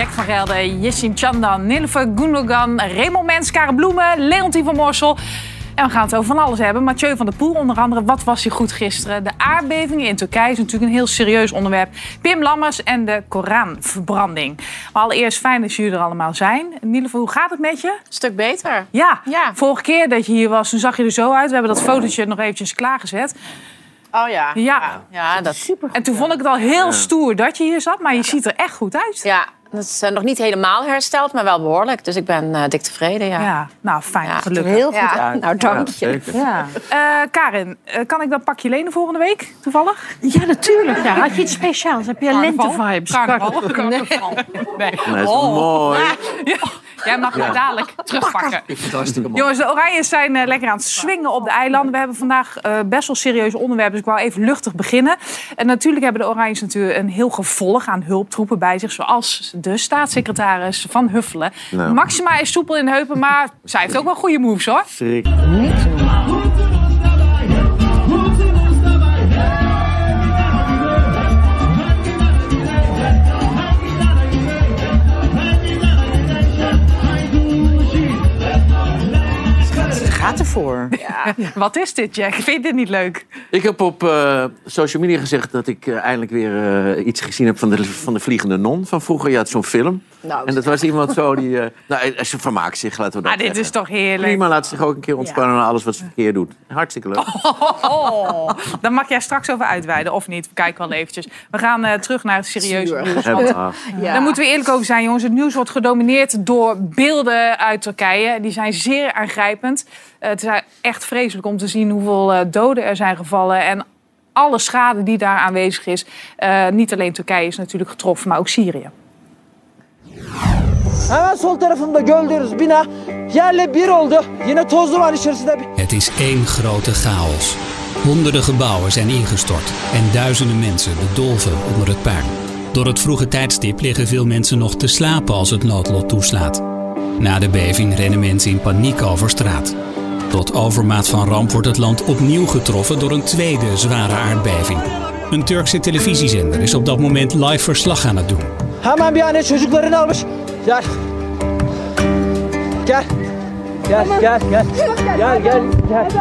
Jack van Gelder, Yessim Chandan, Nilüfer Gundogan, Raymond Mens, Karen Bloemen, Leontien van Morsel. En we gaan het over van alles hebben. Mathieu van der Poel onder andere. Wat was hij goed gisteren? De aardbevingen in Turkije is natuurlijk een heel serieus onderwerp. Pim Lammers en de Koranverbranding. Maar allereerst fijn dat jullie er allemaal zijn. Nilüfer, hoe gaat het met je? stuk beter. Ja, Ja. vorige keer dat je hier was, toen zag je er zo uit. We hebben dat fotootje nog eventjes klaargezet. Oh ja. Ja. Ja, dat, Super. En toen vond ik het al heel stoer dat je hier zat. Maar je ziet er echt goed uit. ja, dat is eh, nog niet helemaal hersteld, maar wel behoorlijk. Dus ik ben eh, dik tevreden, ja. Ja, nou fijn, Ja, gelukkig. Heel goed Ja, uit. nou dank je. Ja. Eh, Karin, eh, kan ik dat pakje lenen volgende week, toevallig? ja, natuurlijk. Ja. Had je iets speciaals? Heb je lente-vibes? Carnaval. Carnaval. Nee. Dat is Oh. mooi. Ja, Jij mag mij dadelijk terugpakken. Ik vind het hartstikke mooi. Jongens, de Oranjes zijn eh, lekker aan het swingen op de eilanden. We hebben vandaag eh, best wel serieuze onderwerpen, dus ik wou even luchtig beginnen. En natuurlijk hebben de Oranjes natuurlijk een heel gevolg aan hulptroepen bij zich, zoals de staatssecretaris van Huffelen. Nou. Maxima is soepel in de heupen, maar zij heeft ook wel goede moves hoor. Schrik. Gaat ervoor. Wat is dit, Jack? Vind je dit niet leuk? Ik heb op eh, social media gezegd dat ik eh, eindelijk weer eh, iets gezien heb van de, van de Vliegende Non van vroeger. Je had zo'n film. Nou, En dat was iemand zo die... eh nou, ze vermaakt zich, laten we dat Ah, dit zeggen. is toch heerlijk. Prima, laat zich ook een keer ontspannen naar alles wat ze verkeerd doet. Hartstikke leuk. Oh, daar mag jij straks over uitweiden, of niet? We kijken wel eventjes. We gaan eh, terug naar het serieuze nieuws. Ah, Daar moeten we eerlijk over zijn, jongens. Het nieuws wordt gedomineerd door beelden uit Turkije. Die zijn zeer aangrijpend. Het is echt vreselijk om te zien hoeveel eh, doden er zijn gevallen. En alle schade die daar aanwezig is. Eh, niet alleen Turkije is natuurlijk getroffen, maar ook Syrië. Hemen sol tarafında göl diyoruz bina. Yerle bir oldu. Yine tozlu var içerisinde. Het is één grote chaos. Honderden gebouwen zijn ingestort en duizenden mensen bedolven onder het puin. Door het vroege tijdstip liggen veel mensen nog te slapen als het noodlot toeslaat. Na de beving rennen mensen in paniek over straat. Tot overmaat van ramp wordt het land opnieuw getroffen door een tweede zware aardbeving. Een Turkse televisiezender is op dat moment live verslag aan het doen. Hemen bir anne çocuklarını almış. Gel. Gel.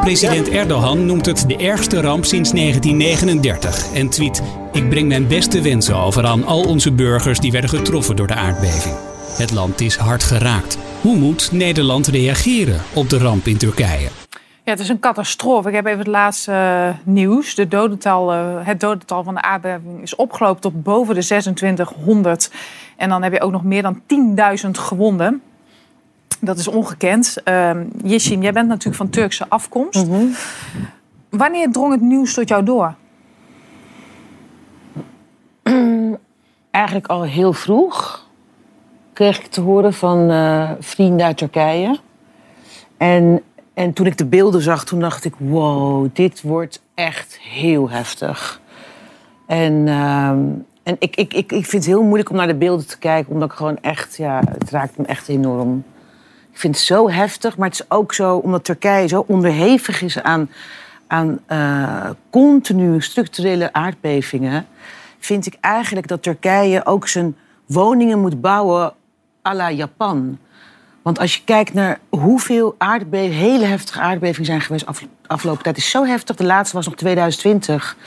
President Erdogan noemt het de ergste ramp sinds 1939 en tweet: Ik breng mijn beste wensen over aan al onze burgers die werden getroffen door de aardbeving. Het land is hard geraakt. Hoe moet Nederland reageren op de ramp in Turkije? Ja, het is een catastrofe. Ik heb even het laatste eh, nieuws. De dodental, eh, het dodental van de aardbeving is opgelopen tot boven de 2600. En dan heb je ook nog meer dan 10.000 gewonden. Dat is ongekend. Uh, Yeshim, jij bent natuurlijk van Turkse afkomst. Wanneer drong het nieuws tot jou door? Eigenlijk al heel vroeg kreeg ik te horen van eh, vrienden uit Turkije. En, en toen ik de beelden zag, toen dacht ik... wow, dit wordt echt heel heftig. En, ehm, en ik, ik, ik, ik vind het heel moeilijk om naar de beelden te kijken... omdat ik gewoon echt, ja, het raakt me echt enorm. Ik vind het zo heftig, maar het is ook zo... omdat Turkije zo onderhevig is aan, aan eh, continue structurele aardbevingen... vind ik eigenlijk dat Turkije ook zijn woningen moet bouwen à la Japan. Want als je kijkt naar hoeveel aardbevingen, hele heftige aardbevingen zijn geweest af, afgelopen tijd, is zo heftig. De laatste was nog 2020.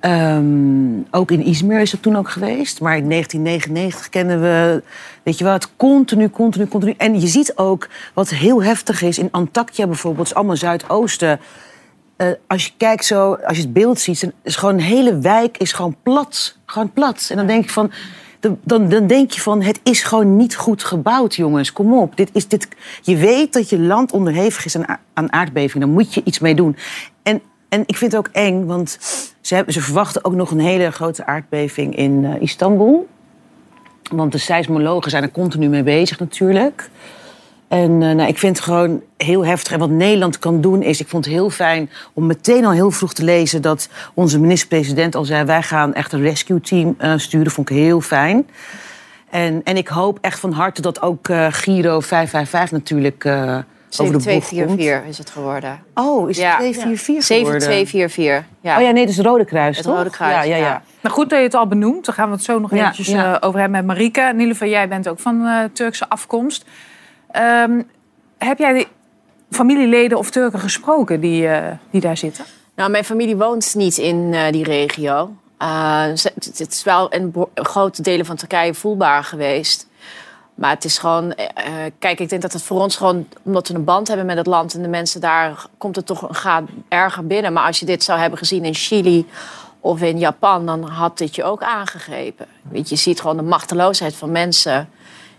Ehm, ook in Izmir is het toen ook geweest. Maar in 1999 kennen we, weet je wel, het continu, continu, continu. En je ziet ook wat heel heftig is in Antakya bijvoorbeeld, het is allemaal Zuidoosten. Eh, als je kijkt zo, als je het beeld ziet, is gewoon een hele wijk is gewoon plat. Gewoon plat. En dan denk je van, dan, dan, denk je van, het is gewoon niet goed gebouwd, jongens. Kom op. Dit is, dit, je weet dat je land onderhevig is aan, aan aardbeving. Dan moet je iets mee doen. En, en ik vind het ook eng, want ze, ze verwachten ook nog een hele grote aardbeving in eh, Istanbul. Want de seismologen zijn er continu mee bezig natuurlijk. En eh, nou, ik vind het gewoon heel heftig. En wat Nederland kan doen is, ik vond het heel fijn om meteen al heel vroeg te lezen dat onze minister-president al zei: wij gaan echt een rescue team eh, sturen. Vond ik heel fijn. En, en ik hoop echt van harte dat ook Giro 555 natuurlijk eh, over de bocht komt. 7244 is het geworden. Oh, is het Ja. 244 geworden? 7244. Ja. Oh ja, nee, dat is het Rode Kruis, Het toch? Rode Kruis, Ja, ja, ja. ja. Nou, goed dat je het al benoemt. Daar gaan we het zo nog Ja, eventjes ja. eh, over hebben met Marika. Nilüfer, jij bent ook van eh, Turkse afkomst. Ehm, heb jij de familieleden of Turken gesproken die, eh, die daar zitten? Nou, mijn familie woont niet in eh, die regio. Eh, het is wel in grote delen van Turkije voelbaar geweest. Maar het is gewoon... eh, eh, kijk, ik denk dat het voor ons gewoon... Omdat we een band hebben met het land en de mensen daar... komt het toch een gaat erger binnen. Maar als je dit zou hebben gezien in Chili of in Japan... dan had dit je ook aangegrepen. Weet je, je ziet gewoon de machteloosheid van mensen.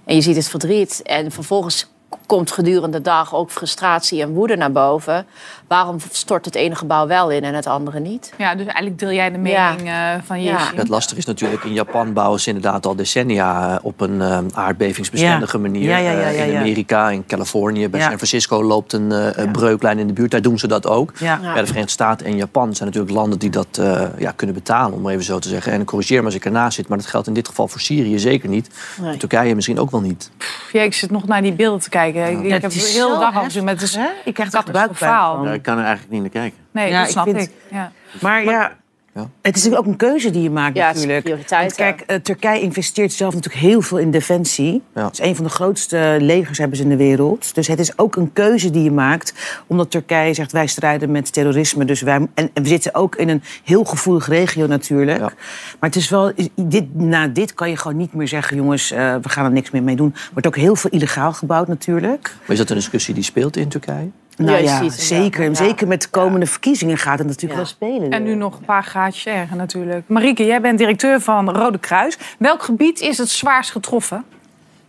En je ziet het verdriet. En vervolgens komt gedurende de dag ook frustratie en woede naar boven. Waarom stort het ene gebouw wel in en het andere niet? Ja, dus eigenlijk deel jij de Ja. mening eh, van Ja. Jessie. Het lastige is natuurlijk, in Japan bouwen ze inderdaad al decennia eh, op een eh, aardbevingsbestendige Ja. manier. Ja, ja, ja, ja, in ja. Amerika, in Californië, bij Ja. San Francisco loopt een breuklijn in de buurt. Daar doen ze dat ook. Ja. Ja. de Verenigde Staten en Japan zijn natuurlijk landen die dat eh, ja, kunnen betalen, om maar even zo te zeggen. En corrigeer me als ik ernaast zit, maar dat geldt in dit geval voor Syrië zeker niet. Nee. Turkije misschien ook wel niet. Pff, ja, ik zit nog naar die beelden te kijken. Ik, ik het heb de is hele zo dag al gezien. Is hè? Ik krijg er buikpijn. Ja, ik kan er eigenlijk niet naar kijken. Nee, Ja, dat ik snap vind- ik. Ja. Maar ja, Ja. het is natuurlijk ook een keuze die je maakt Ja, het is natuurlijk. Want kijk, eh, Turkije investeert zelf natuurlijk heel veel in defensie. Ja. Het is een van de grootste legers hebben ze in de wereld. Dus het is ook een keuze die je maakt. Omdat Turkije zegt, wij strijden met terrorisme. Dus wij, en, en we zitten ook in een heel gevoelige regio natuurlijk. Ja. Maar het is wel, dit, na dit kan je gewoon niet meer zeggen... jongens, eh, we gaan er niks meer mee doen. Er wordt ook heel veel illegaal gebouwd natuurlijk. Maar is dat een discussie die speelt in Turkije? Nou Ja, ziet zeker. ja. Zeker met de komende verkiezingen gaat het natuurlijk Ja. wel spelen. En nu nog een paar gaatjes erger natuurlijk. Marieke, jij bent directeur van Rode Kruis. Welk gebied is het zwaarst getroffen?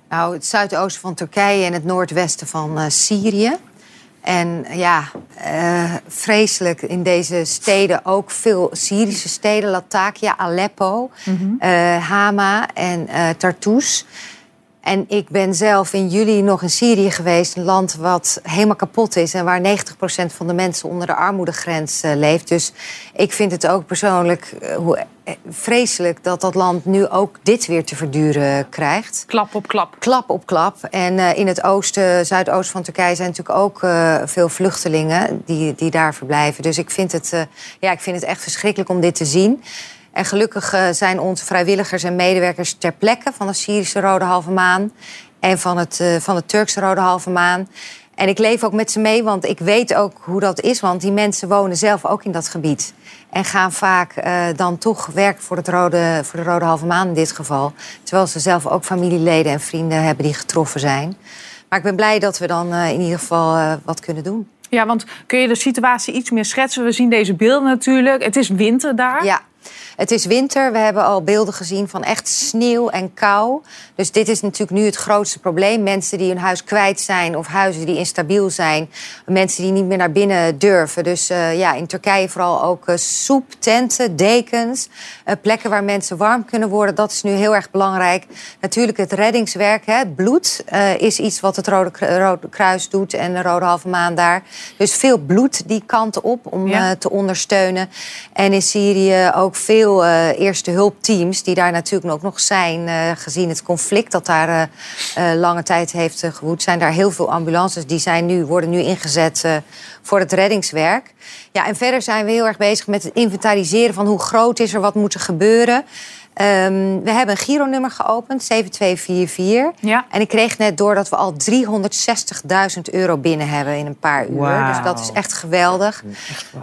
Nou, het zuidoosten van Turkije en het noordwesten van eh, Syrië. En ja, eh, vreselijk in deze steden ook veel Syrische steden. Latakia, Aleppo, eh, Hama en eh Tartus. En ik ben zelf in juli nog in Syrië geweest. Een land wat helemaal kapot is. En waar 90% van de mensen onder de armoedegrens eh, leeft. Dus ik vind het ook persoonlijk eh, hoe, eh, vreselijk dat dat land nu ook dit weer te verduren krijgt Klap op klap. klap op klap. En in het oosten, zuidoosten van Turkije zijn natuurlijk ook veel vluchtelingen die, die daar verblijven. Dus ik vind, het, ja, ik vind het echt verschrikkelijk om dit te zien. En gelukkig eh, zijn onze vrijwilligers en medewerkers ter plekke van de Syrische Rode Halve Maan en van het, eh, van de Turkse Rode Halve Maan. En ik leef ook met ze mee, want ik weet ook hoe dat is. Want die mensen wonen zelf ook in dat gebied. En gaan vaak eh, dan toch werken voor, het rode, voor de Rode Halve Maan in dit geval. Terwijl ze zelf ook familieleden en vrienden hebben die getroffen zijn. Maar ik ben blij dat we dan in ieder geval wat kunnen doen. Ja, want kun je de situatie iets meer schetsen? We zien deze beelden natuurlijk. Het is winter daar. Ja, het is winter. We hebben al beelden gezien van echt sneeuw en kou. Dus dit is natuurlijk nu het grootste probleem. Mensen die hun huis kwijt zijn of huizen die instabiel zijn. Mensen die niet meer naar binnen durven. Dus eh, ja, in Turkije vooral ook eh, soep, tenten, dekens. eh, plekken waar mensen warm kunnen worden. Dat is nu heel erg belangrijk. Natuurlijk het reddingswerk, hè, het bloed, is iets wat het Rode, Rode Kruis doet en de Rode Halve Maan daar. Dus veel bloed die kant op om Ja. te ondersteunen. En in Syrië ook veel eh, eerste hulpteams die daar natuurlijk ook nog zijn. eh, gezien het conflict dat daar eh, lange tijd heeft gewoed. Zijn daar heel veel ambulances die zijn nu, worden nu ingezet voor het reddingswerk. Ja, en verder zijn we heel erg bezig met het inventariseren van hoe groot is er, wat moet er gebeuren. Ehm, we hebben een gironummer geopend, 7244. Ja. En ik kreeg net door dat we al 360.000 euro binnen hebben in een paar uur. Dus dat is echt geweldig.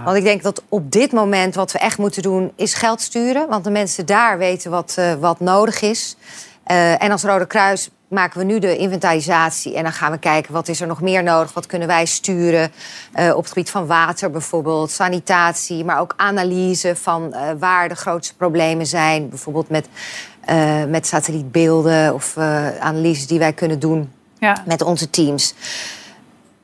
Want ik denk dat op dit moment wat we echt moeten doen is geld sturen. Want de mensen daar weten wat, eh, wat nodig is. Eh, en als Rode Kruis maken we nu de inventarisatie. En dan gaan we kijken wat is er nog meer nodig. Wat kunnen wij sturen eh, op het gebied van water bijvoorbeeld. Sanitatie, maar ook analyse van eh, waar de grootste problemen zijn. Bijvoorbeeld met, met satellietbeelden of analyses die wij kunnen doen Ja. met onze teams.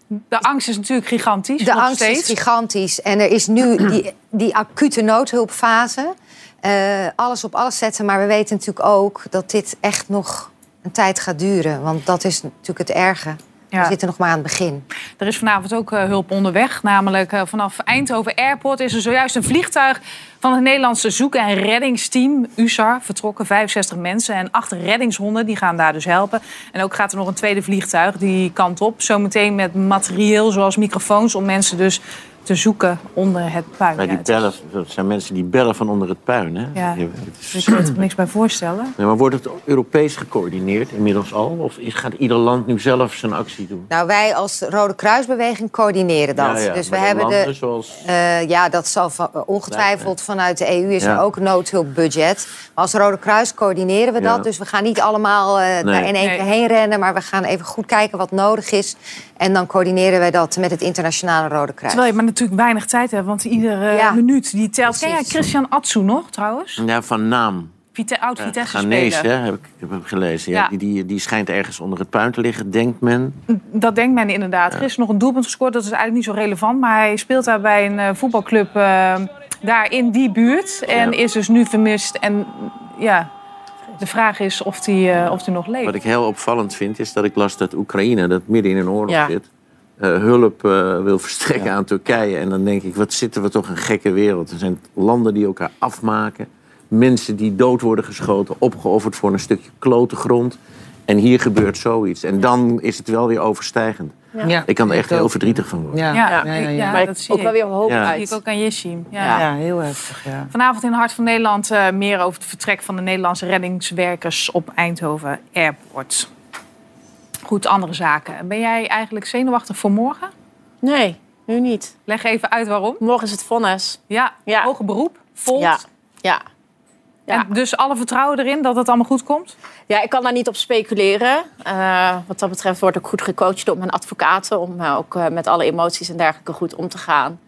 De angst is natuurlijk gigantisch. De angst steeds. is gigantisch. En er is nu die, die acute noodhulpfase. Eh, alles op alles zetten. Maar we weten natuurlijk ook dat dit echt nog een tijd gaat duren. Want dat is natuurlijk het erge. Ja. We zitten nog maar aan het begin. Er is vanavond ook eh, hulp onderweg. Namelijk eh, vanaf Eindhoven Airport is er zojuist een vliegtuig van het Nederlandse zoek- en reddingsteam USAR vertrokken. 65 mensen en acht reddingshonden die gaan daar dus helpen. En ook gaat er nog een tweede vliegtuig die kant op. Zometeen met materieel zoals microfoons om mensen dus te zoeken onder het puin. Maar die bellen, dat zijn mensen die bellen van onder het puin. Hè? Ja. Je- het is- Dus je kunt er niks bij voorstellen. Ja, maar wordt het Europees gecoördineerd inmiddels al? Of gaat ieder land nu zelf zijn actie doen? Nou, wij als Rode Kruisbeweging coördineren dat. Ja, ja, Dus we hebben de. Zoals... Eh, ja, dat zal van- ongetwijfeld vanuit de EU is Ja. er ook een noodhulpbudget. Maar als Rode Kruis coördineren we Ja. dat. Dus we gaan niet allemaal eh, daar in één Nee. keer heen rennen. Maar we gaan even goed kijken wat nodig is. En dan coördineren wij dat met het Internationale Rode Kruis. Terwijl je maar natuurlijk weinig tijd hebt, want iedere Ja. minuut die telt. Ken jij. Christian Atsu nog trouwens? Ja, van naam. Vite, oud Eh, Vitesse speler. hè, heb ik, heb ik gelezen. Ja. Ja. Die, die, die schijnt ergens onder het puin te liggen, denkt men. Dat denkt men inderdaad. Er is nog een doelpunt gescoord, dat is eigenlijk niet zo relevant. Maar hij speelt daar bij een eh, voetbalclub eh, daar in die buurt. En Ja. is dus nu vermist. En ja, de vraag is of hij of die nog leeft. Wat ik heel opvallend vind, is dat ik las dat Oekraïne, dat midden in een oorlog Ja. zit, hulp eh, wil verstrekken aan Turkije. En dan denk ik, wat zitten we toch een gekke wereld. Er zijn landen die elkaar afmaken. Mensen die dood worden geschoten, opgeofferd voor een stukje klote grond. En hier gebeurt zoiets. En dan is het wel weer overstijgend. Ja. Ik kan er echt heel verdrietig van worden. Ja, Ja, ja, ja, ik- ja. ja. maar dat zie ook ik. wel weer hoop Ja. Dat zie ik uit. ook aan Yeshim. Ja. Ja. Ja, heel heftig, ja. Vanavond in Hart van Nederland eh, meer over het vertrek van de Nederlandse reddingswerkers op Eindhoven Airport. Goed, andere zaken. Ben jij eigenlijk zenuwachtig voor morgen? Nee, nu niet. Leg even uit waarom. Morgen is het vonnis. Ja, Ja. hoger beroep, volt. Ja. Ja. Ja. En dus alle vertrouwen erin dat het allemaal goed komt? Ja, ik kan daar niet op speculeren. Eh, wat dat betreft word ik goed gecoacht door mijn advocaten... om eh, ook eh, met alle emoties en dergelijke goed om te gaan.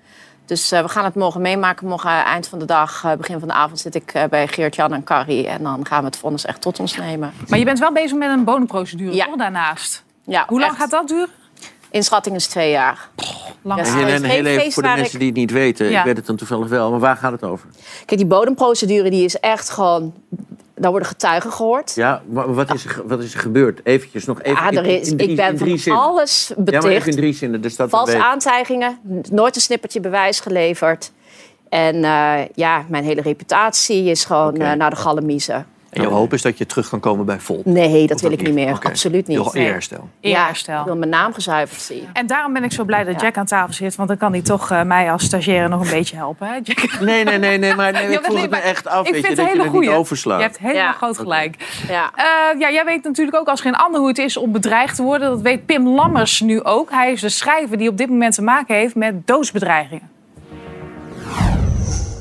Dus eh, we gaan het morgen meemaken. Morgen eh, eind van de dag, eh, begin van de avond... zit ik eh, bij Geert-Jan en Carrie. En dan gaan we het vonnis echt tot ons nemen. Maar je bent wel bezig met een bodemprocedure, Ja. toch, daarnaast? Ja, Hoe lang echt. gaat dat duren? Inschatting is twee jaar. Lang. Ja. En heel even voor de mensen ik- die het niet weten. Ja. Ik weet het dan toevallig wel, maar waar gaat het over? Kijk, die bodemprocedure die is echt gewoon... Daar worden getuigen gehoord. Ja, wa- wat is er, wat is er gebeurd? Eventjes nog even Ja, in- er is, in drie- ik ben van zinnen. alles Ja, maar even in beticht. drie zinnen. Dus dat Valse aantijgingen, nooit een snippertje bewijs geleverd. En eh, ja, mijn hele reputatie is gewoon eh, naar de gallemiezen. En jouw hoop is dat je terug kan komen bij Volt. Nee, dat wil ik niet meer. Oké. Absoluut Je wil niet. eerherstel. Ja, Eerherstel. ik wil mijn naam gezuiverd zien. En daarom ben ik zo blij dat Jack aan tafel zit. Want dan kan hij toch eh, mij als stagiaire nog een beetje helpen. Hè, Jack? Nee, nee, nee, nee, maar nee, Ja, ik vroeg nee, het me echt af. ik weet vind je, het dat een je hele het niet overslaat. Je hebt helemaal Ja. groot gelijk. Ja. Eh, ja, jij weet natuurlijk ook als geen ander hoe het is om bedreigd te worden. Dat weet Pim Lammers nu ook. Hij is de schrijver die op dit moment te maken heeft met doodsbedreigingen.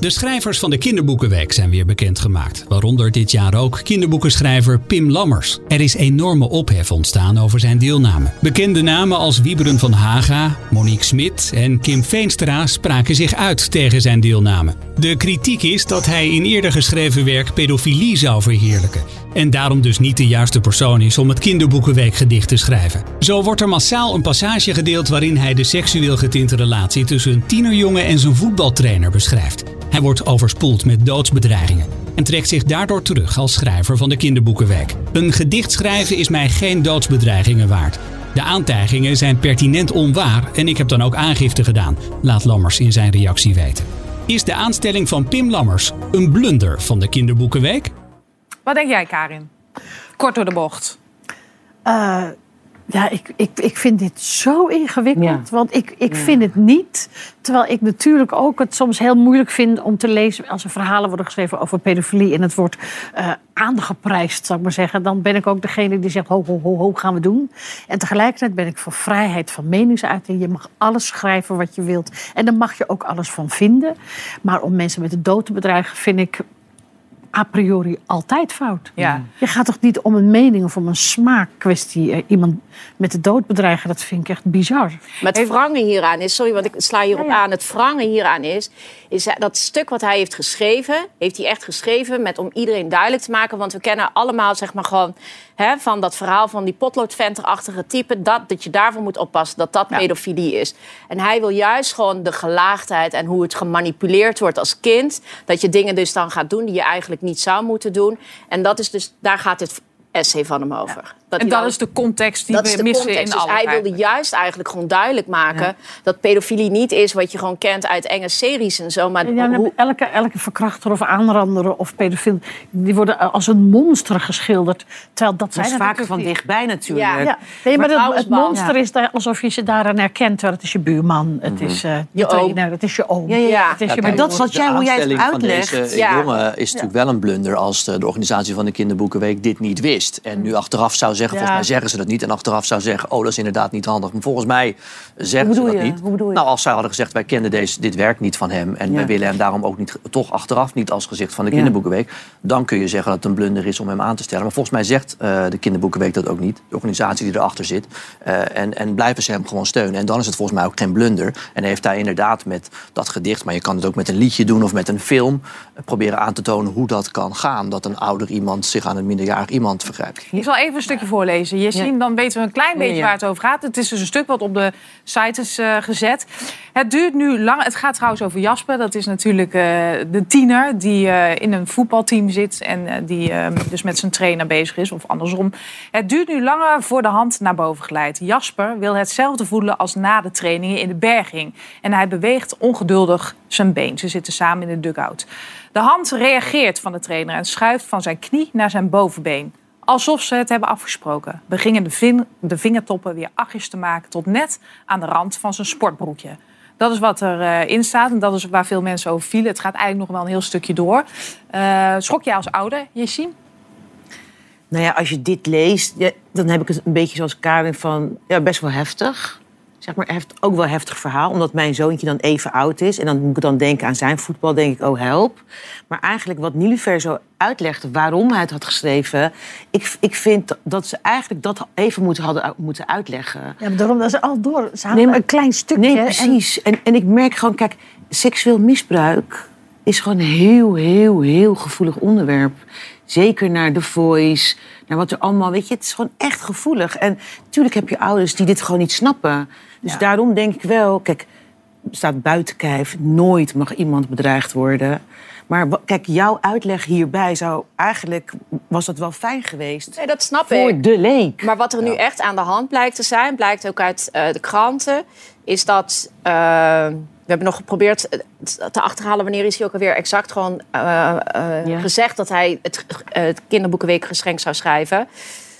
De schrijvers van de Kinderboekenweek zijn weer bekendgemaakt. Waaronder dit jaar ook kinderboekenschrijver Pim Lammers. Er is enorme ophef ontstaan over zijn deelname. Bekende namen als Wieberen van Haga, Monique Smit en Kim Veenstra spraken zich uit tegen zijn deelname. De kritiek is dat hij in eerder geschreven werk pedofilie zou verheerlijken. En daarom dus niet de juiste persoon is om het Kinderboekenweekgedicht te schrijven. Zo wordt er massaal een passage gedeeld waarin hij de seksueel getinte relatie tussen een tienerjongen en zijn voetbaltrainer beschrijft. Hij wordt overspoeld met doodsbedreigingen en trekt zich daardoor terug als schrijver van de Kinderboekenweek. Een gedicht schrijven is mij geen doodsbedreigingen waard. De aantijgingen zijn pertinent onwaar en ik heb dan ook aangifte gedaan, laat Lammers in zijn reactie weten. Is de aanstelling van Pim Lammers een blunder van de Kinderboekenweek? Wat denk jij, Karin? Kort door de bocht. Eh, ja, ik, ik, ik vind dit zo ingewikkeld. Ja. Want ik, ik vind het niet. Terwijl ik natuurlijk ook het soms heel moeilijk vind om te lezen. Als er verhalen worden geschreven over pedofilie en het wordt eh aangeprijsd, zou ik maar zeggen. Dan ben ik ook degene die zegt: ho, ho, ho, ho, gaan we doen. En tegelijkertijd ben ik voor vrijheid van meningsuiting. Je mag alles schrijven wat je wilt. En daar mag je ook alles van vinden. Maar om mensen met de dood te bedreigen, vind ik a priori altijd fout. Ja. Je gaat toch niet om een mening of om een smaakkwestie eh, iemand met de dood bedreigen? Dat vind ik echt bizar. Maar het wrange hieraan is, sorry, want ik sla hierop Ja, ja. aan. Het wrange hieraan is, is dat stuk wat hij heeft geschreven, heeft hij echt geschreven met om iedereen duidelijk te maken. Want we kennen allemaal, zeg maar gewoon, hè, van dat verhaal van die potloodventerachtige type. Dat, dat je daarvoor moet oppassen dat dat pedofilie is. En hij wil juist gewoon de gelaagdheid en hoe het gemanipuleerd wordt als kind. Dat je dingen dus dan gaat doen die je eigenlijk niet zou moeten doen. En dat is dus, daar gaat dit essay van hem over. Dat En dat dan- is de context die dat is we de missen context. in dus alle hij wilde juist eigenlijk gewoon duidelijk maken dat pedofilie niet is wat je gewoon kent uit enge series en zo. Maar Ja, hoe, elke, elke verkrachter of aanrander of pedofiel... die worden als een monster geschilderd. Terwijl dat zijn Dat is het vaker van dichtbij natuurlijk. Ja. Ja, nee, maar, Maar het monster is daar alsof je ze daaraan herkent. Terwijl het is je buurman, het is eh, je, Je oom. trainer, het is je oom. Ja, ja, ja. Het is Ja, je kijk, dat is wat de jij- hoe jij het uitlegt. Van deze Ja. jongen is natuurlijk wel een blunder als de, de organisatie van de Kinderboekenweek dit niet wist. En nu achteraf zou zeggen, Ja. volgens mij zeggen ze dat niet. En achteraf zou zeggen, oh dat is inderdaad niet handig. Maar volgens mij zeggen ze dat je? niet. Hoe bedoel je? Nou, als zij hadden gezegd, wij kennen deze, dit werk niet van hem. En wij willen hem daarom ook niet, toch achteraf niet als gezicht van de Kinderboekenweek. Dan kun je zeggen dat het een blunder is om hem aan te stellen. Maar volgens mij zegt eh, de Kinderboekenweek dat ook niet. De organisatie die erachter zit. Eh, en, en blijven ze hem gewoon steunen. En dan is het volgens mij ook geen blunder. En heeft hij inderdaad met dat gedicht, maar je kan het ook met een liedje doen of met een film, eh, proberen aan te tonen hoe dat kan gaan. Dat een ouder iemand zich aan een minderjarig iemand vergrijpt. Ik zal even een stukje voorlezen. Jessin, dan weten we een klein beetje ja. waar het over gaat. Het is dus een stuk wat op de site is eh, gezet. Het duurt nu lang. Het gaat trouwens over Jasper. Dat is natuurlijk eh, de tiener die eh, in een voetbalteam zit en die eh, dus met zijn trainer bezig is, of andersom. Het duurt nu langer voor de hand naar boven glijdt. Jasper wil hetzelfde voelen als na de trainingen in de berging. En hij beweegt ongeduldig zijn been. Ze zitten samen in de dugout. De hand reageert van de trainer en schuift van zijn knie naar zijn bovenbeen. Alsof ze het hebben afgesproken. Beginnen de, de vingertoppen weer achtjes te maken tot net aan de rand van zijn sportbroekje. Dat is wat erin in staat en dat is waar veel mensen over vielen. Het gaat eigenlijk nog wel een heel stukje door. Eh, schrok jij als ouder, Jessim? Nou ja, als je dit leest, dan heb ik het een beetje zoals Karin van... Ja, best wel heftig. Zeg maar, heft, ook wel heftig verhaal. Omdat mijn zoontje dan even oud is. En dan moet ik dan denken aan zijn voetbal. denk ik, oh help. Maar eigenlijk wat Nilufer zo uitlegde waarom hij het had geschreven... Ik, ik vind dat ze eigenlijk dat even moeten, hadden moeten uitleggen. Ja, maar daarom dat ze al door. Ze hadden Nee, een klein stukje. Nee, en- precies. En, en ik merk gewoon, kijk, seksueel misbruik is gewoon een heel, heel, heel gevoelig onderwerp. Zeker naar The Voice, naar wat er allemaal, weet je, het is gewoon echt gevoelig. En natuurlijk heb je ouders die dit gewoon niet snappen. Dus daarom denk ik wel, kijk, er staat buiten kijf, nooit mag iemand bedreigd worden. Maar kijk, jouw uitleg hierbij zou eigenlijk, was dat wel fijn geweest nee, dat snap voor ik. de leek. Maar wat er nu echt aan de hand blijkt te zijn, blijkt ook uit eh, de kranten, is dat. eh, we hebben nog geprobeerd eh, te achterhalen wanneer is hij ook alweer exact gewoon Ja. gezegd dat hij het, het kinderboekenweekgeschenk zou schrijven.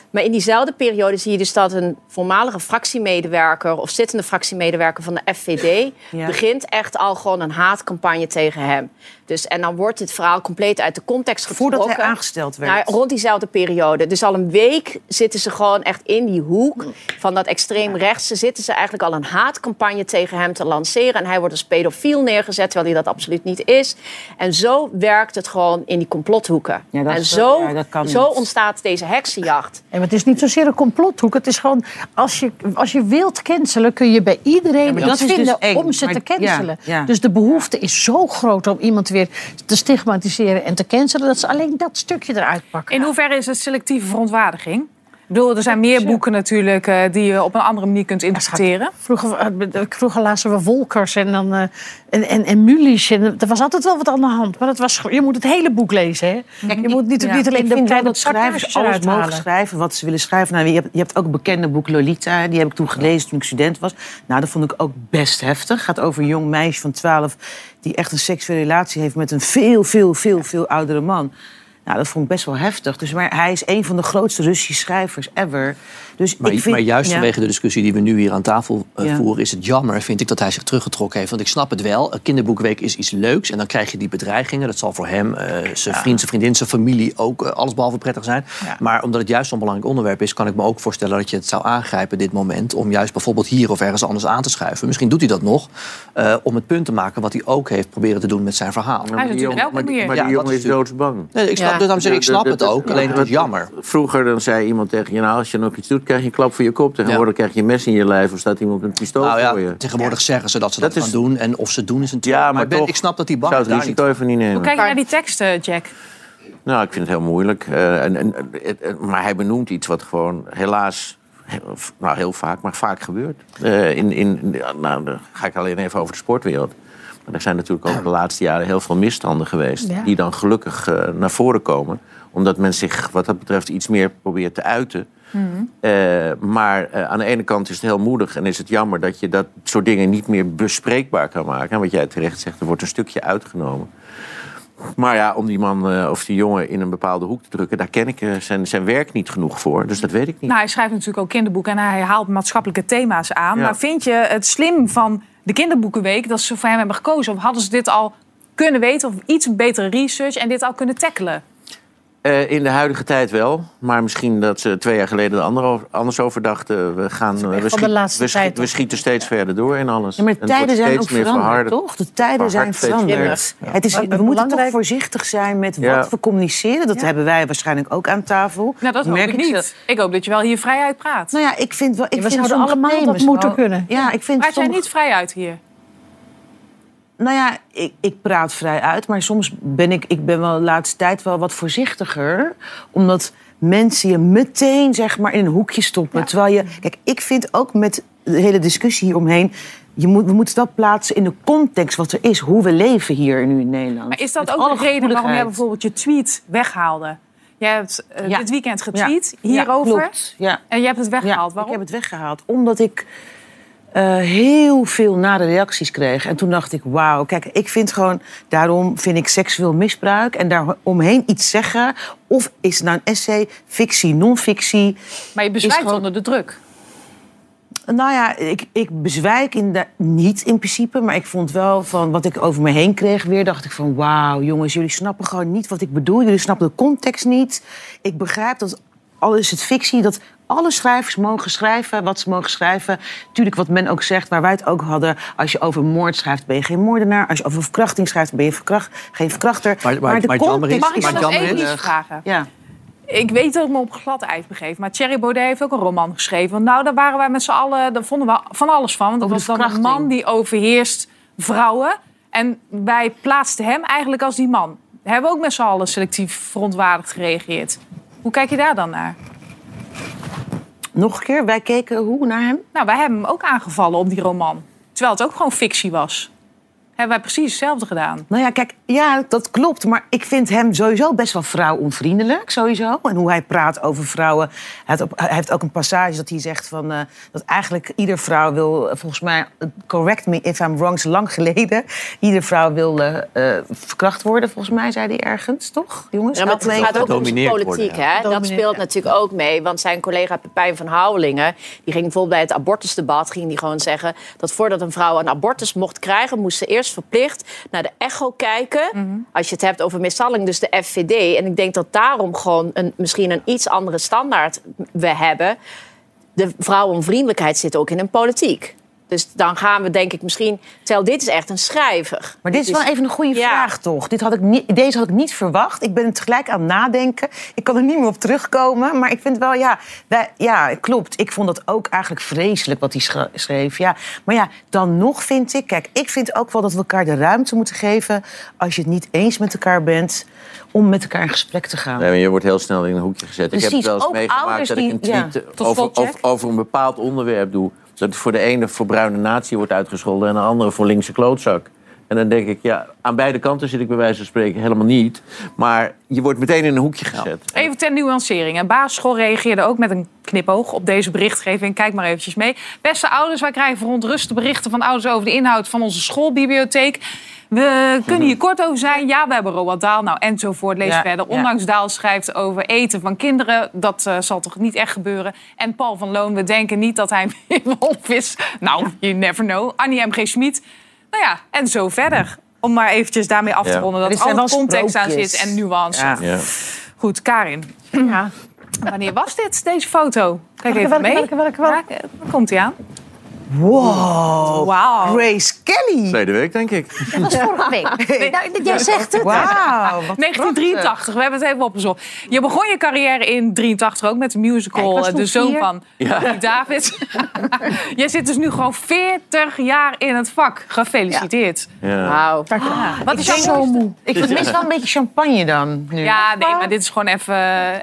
Maar in diezelfde periode zie je dus dat een voormalige fractiemedewerker of zittende fractiemedewerker van de FVD Ja. begint echt al gewoon een haatcampagne tegen hem. Dus, en dan wordt dit verhaal compleet uit de context getrokken. Voordat hij aangesteld werd. Nou, rond diezelfde periode. Dus al een week zitten ze gewoon echt in die hoek van dat extreem rechtse. Zitten ze eigenlijk al een haatcampagne tegen hem te lanceren. En hij wordt als pedofiel neergezet, terwijl hij dat absoluut niet is. En zo werkt het gewoon in die complothoeken. Ja, dat en zo, ja, dat kan zo ontstaat deze heksenjacht. Ja, maar het is niet zozeer een complothoek. Het is gewoon, als je, als je wilt cancelen, kun je bij iedereen dat dus vinden om ze Maar- te cancelen. ja, ja. Dus de behoefte is zo groot om iemand weer te stigmatiseren en te cancelen, dat ze alleen dat stukje eruit pakken. In hoeverre is het selectieve verontwaardiging? Bedoel, er zijn meer boeken natuurlijk eh, die je op een andere manier kunt interpreteren. Vroeger, eh, vroeger lazen we Volkers en, dan, eh, en, en, en Mulisch. En er was altijd wel wat aan de hand. Maar dat was, je moet het hele boek lezen. Hè? je moet niet, Ja, niet alleen ik de kleine dat schrijvers alles mogen halen. schrijven wat ze willen schrijven. Nou, je, hebt, je hebt ook een bekende boek Lolita. Die heb ik toen gelezen toen ik student was. Nou, dat vond ik ook best heftig. gaat over een jong meisje van 12 die echt een seksuele relatie heeft met een veel, veel, veel, veel oudere man. Nou, dat vond ik best wel heftig. Dus, maar hij is een van de grootste Russische schrijvers ever. Dus Maar, ik vind, maar juist ja. vanwege de discussie die we nu hier aan tafel eh, Ja. voeren, is het jammer, vind ik, dat hij zich teruggetrokken heeft. Want ik snap het wel. Kinderboekweek is iets leuks. En dan krijg je die bedreigingen. Dat zal voor hem, eh, zijn vriend, zijn vriendin, zijn familie ook eh, allesbehalve prettig zijn. Maar omdat het juist zo'n belangrijk onderwerp is, kan ik me ook voorstellen dat je het zou aangrijpen dit moment. Om juist bijvoorbeeld hier of ergens anders aan te schuiven. Misschien doet hij dat nog. eh, om het punt te maken wat hij ook heeft proberen te doen met zijn verhaal. Hij is die natuurlijk jongen- maar die, maar jongen is doodsbang. Nee, ik snap, Ja. dus daarom zeg ik, ik snap het ook. Alleen het is jammer. Vroeger dan zei iemand tegen je, nou, als je nog iets doet, krijg je een klap voor je kop. Tegenwoordig krijg je een mes in je lijf of staat iemand met een pistool Nou voor ja, je. tegenwoordig zeggen ze dat ze dat, Dat gaan is- doen. En of ze doen is een tweede. Ja, maar maar ik, ben- toch ik snap dat die Ik bang zou het daar niet. risico even niet nemen. Hoe kijk je naar die teksten, Jack? Nou, ik vind het heel moeilijk. Eh, en, en, maar hij benoemt iets wat gewoon helaas, heel, nou heel vaak, maar vaak gebeurt. Eh, in, in, nou, dan ga ik alleen even over de sportwereld. Maar er zijn natuurlijk ook de laatste jaren heel veel misstanden geweest. Ja. Die dan gelukkig eh, naar voren komen. Omdat men zich wat dat betreft iets meer probeert te uiten. Eh, maar eh, aan de ene kant is het heel moedig en is het jammer dat je dat soort dingen niet meer bespreekbaar kan maken. En wat jij terecht zegt, er wordt een stukje uitgenomen. Maar ja, om die man eh, of die jongen in een bepaalde hoek te drukken, daar ken ik zijn, zijn werk niet genoeg voor. Dus dat weet ik niet. Nou, hij schrijft natuurlijk ook kinderboeken en hij haalt maatschappelijke thema's aan. Ja. Maar vind je het slim van de kinderboekenweek dat ze voor hem hebben gekozen? Of hadden ze dit al kunnen weten of iets betere research en dit al kunnen tackelen? Eh, in de huidige tijd wel. Maar misschien dat ze twee jaar geleden er ander anders over dachten. We, gaan, eh, we, schiet- we, schiet- tijd we schieten steeds verder door in alles. Ja, maar En de het tijden zijn ook steeds meer veranderd, verhard. toch? De tijden zijn veranderd. Het is, we moeten toch voorzichtig zijn met Ja. wat we communiceren. Dat hebben wij waarschijnlijk ook aan tafel. Nou, dat hoop Merk ik ze- niet. Ik hoop dat je wel hier vrij uit praat. Nou ja, ik vind wel. Ik Ja, we vind zouden sommige allemaal dat moeten kunnen. Ja, ik vind Praat jij sommige- niet vrij uit hier? Nou ja, ik, ik praat vrij uit, maar soms ben ik, ik ben wel de laatste tijd wel wat voorzichtiger. Omdat mensen je meteen zeg maar in een hoekje stoppen. Terwijl je, kijk, ik vind ook met de hele discussie hieromheen. Je moet, we moeten wel plaatsen in de context wat er is. Hoe we leven hier nu in Nederland. Maar is dat Met ook de reden waarom jij bijvoorbeeld je tweet weghaalde? Jij hebt eh, Ja. dit weekend getweet Ja, hierover klopt. Ja. en je hebt het weggehaald. Ja, waarom? ik heb het weggehaald. Omdat ik eh, heel veel nare reacties kreeg. En toen dacht ik, wauw, kijk, ik vind gewoon... Daarom vind ik seksueel misbruik en daaromheen iets zeggen... of is het nou een essay, fictie, non-fictie... Maar je bezwijkt gewoon- onder de druk. Nou ja, ik, ik bezwijk in de, niet in principe, maar ik vond wel van wat ik over me heen kreeg weer, dacht ik van wauw jongens, jullie snappen gewoon niet wat ik bedoel. Jullie snappen de context niet. Ik begrijp dat al is het fictie, dat alle schrijvers mogen schrijven wat ze mogen schrijven. Tuurlijk wat men ook zegt, waar wij het ook hadden, als je over moord schrijft ben je geen moordenaar. Als je over verkrachting schrijft ben je verkracht, geen verkrachter. Maar- maar- de maar is- Mag ik Maar nog even iets vragen? Ja. Ik weet dat ik me op glad ijs begeef. Maar Thierry Baudet heeft ook een roman geschreven. Nou, daar waren wij met z'n allen... Daar vonden we van alles van. Want dat was de dan een verkrachting. man die overheerst vrouwen. En wij plaatsten hem eigenlijk als die man. We hebben ook met z'n allen selectief verontwaardigd gereageerd. Hoe kijk je daar dan naar? Nog een keer, wij keken hoe naar hem? Nou, wij hebben hem ook aangevallen op die roman. Terwijl het ook gewoon fictie was. Hebben wij precies hetzelfde gedaan. Nou ja, kijk, ja, dat klopt. Maar ik vind hem sowieso best wel vrouwonvriendelijk, sowieso. En hoe hij praat over vrouwen. Hij heeft, op- hij heeft ook een passage dat hij zegt van... eh, dat eigenlijk ieder vrouw wil, eh, volgens mij... Correct me if I'm wrong, is lang geleden. Ieder vrouw wil eh, eh, verkracht worden, volgens mij, zei hij ergens. Toch, jongens? Ja, maar het gaat ook om politiek, worden, hè? Dat speelt ja. natuurlijk ook mee. Want zijn collega Pepijn van Houwelingen... die ging bijvoorbeeld bij het abortusdebat... ging die gewoon zeggen dat voordat een vrouw een abortus mocht krijgen... moest ze eerst verplicht naar de echo kijken. Mhm. Als je het hebt over mishandeling, dus de FVD. En ik denk dat daarom gewoon een, misschien een iets andere standaard we hebben. De vrouwenvriendelijkheid zit ook in een politiek. Dus dan gaan we denk ik misschien... Terwijl dit is echt een schrijver. Maar dit is wel even een goede Ja. vraag, toch? Dit had ik niet, deze had ik niet verwacht. Ik ben er tegelijk aan het nadenken. Ik kan er niet meer op terugkomen. Maar ik vind wel, ja, wij, ja, klopt. Ik vond dat ook eigenlijk vreselijk wat hij schreef. Ja. Maar ja, dan nog vind ik... Kijk, ik vind ook wel dat we elkaar de ruimte moeten geven... als je het niet eens met elkaar bent... om met elkaar in gesprek te gaan. Nee, maar je wordt heel snel in een hoekje gezet. ik heb het wel eens ook meegemaakt dat ik een die- ja. tweet over, over een bepaald onderwerp doe. Dat voor de ene voor bruine natie wordt uitgescholden en de andere voor linkse klootzak. En dan denk ik, ja, aan beide kanten zit ik bij wijze van spreken helemaal niet. Maar je wordt meteen in een hoekje gezet. Even ter nuancering. Een basisschool reageerde ook met een knipoog op deze berichtgeving. Kijk maar eventjes mee. Beste ouders, wij krijgen verontruste berichten van ouders over de inhoud van onze schoolbibliotheek. We kunnen hier kort over zijn. Ja, we hebben Roald Daal. Nou, enzovoort. Lees Ja, verder. ja. Ondanks Daal schrijft over eten van kinderen. Dat eh, zal toch niet echt gebeuren. En Paul van Loon, we denken niet dat hij een wolf is. Nou, you never know. Annie M.G. Schmid. Nou ja, en zo verder. Om maar eventjes daarmee af te Ja. ronden. Dat er alle wel context aan zit en nuance. Ja. Ja. Goed, Karin. Ja. Wanneer was dit, deze foto? Kijk Welke, even welke, mee. welke, welke, welke? Ja, dan komt hij aan. Wow. Wauw. Grace Kelly. Tweede week, denk ik. Dat was vorige week. Nou, jij zegt het. Wauw. wat 1983, we hebben het even opgezocht. Je begon je carrière in 83 ook met de musical eh, De Zoon vier. van Ja. David. Jij zit dus nu gewoon 40 jaar in het vak. Gefeliciteerd. Ja. Wauw. Wat is denk- mooiste... Ik mis wel een beetje champagne dan. Nu. Ja, nee, maar dit is gewoon even,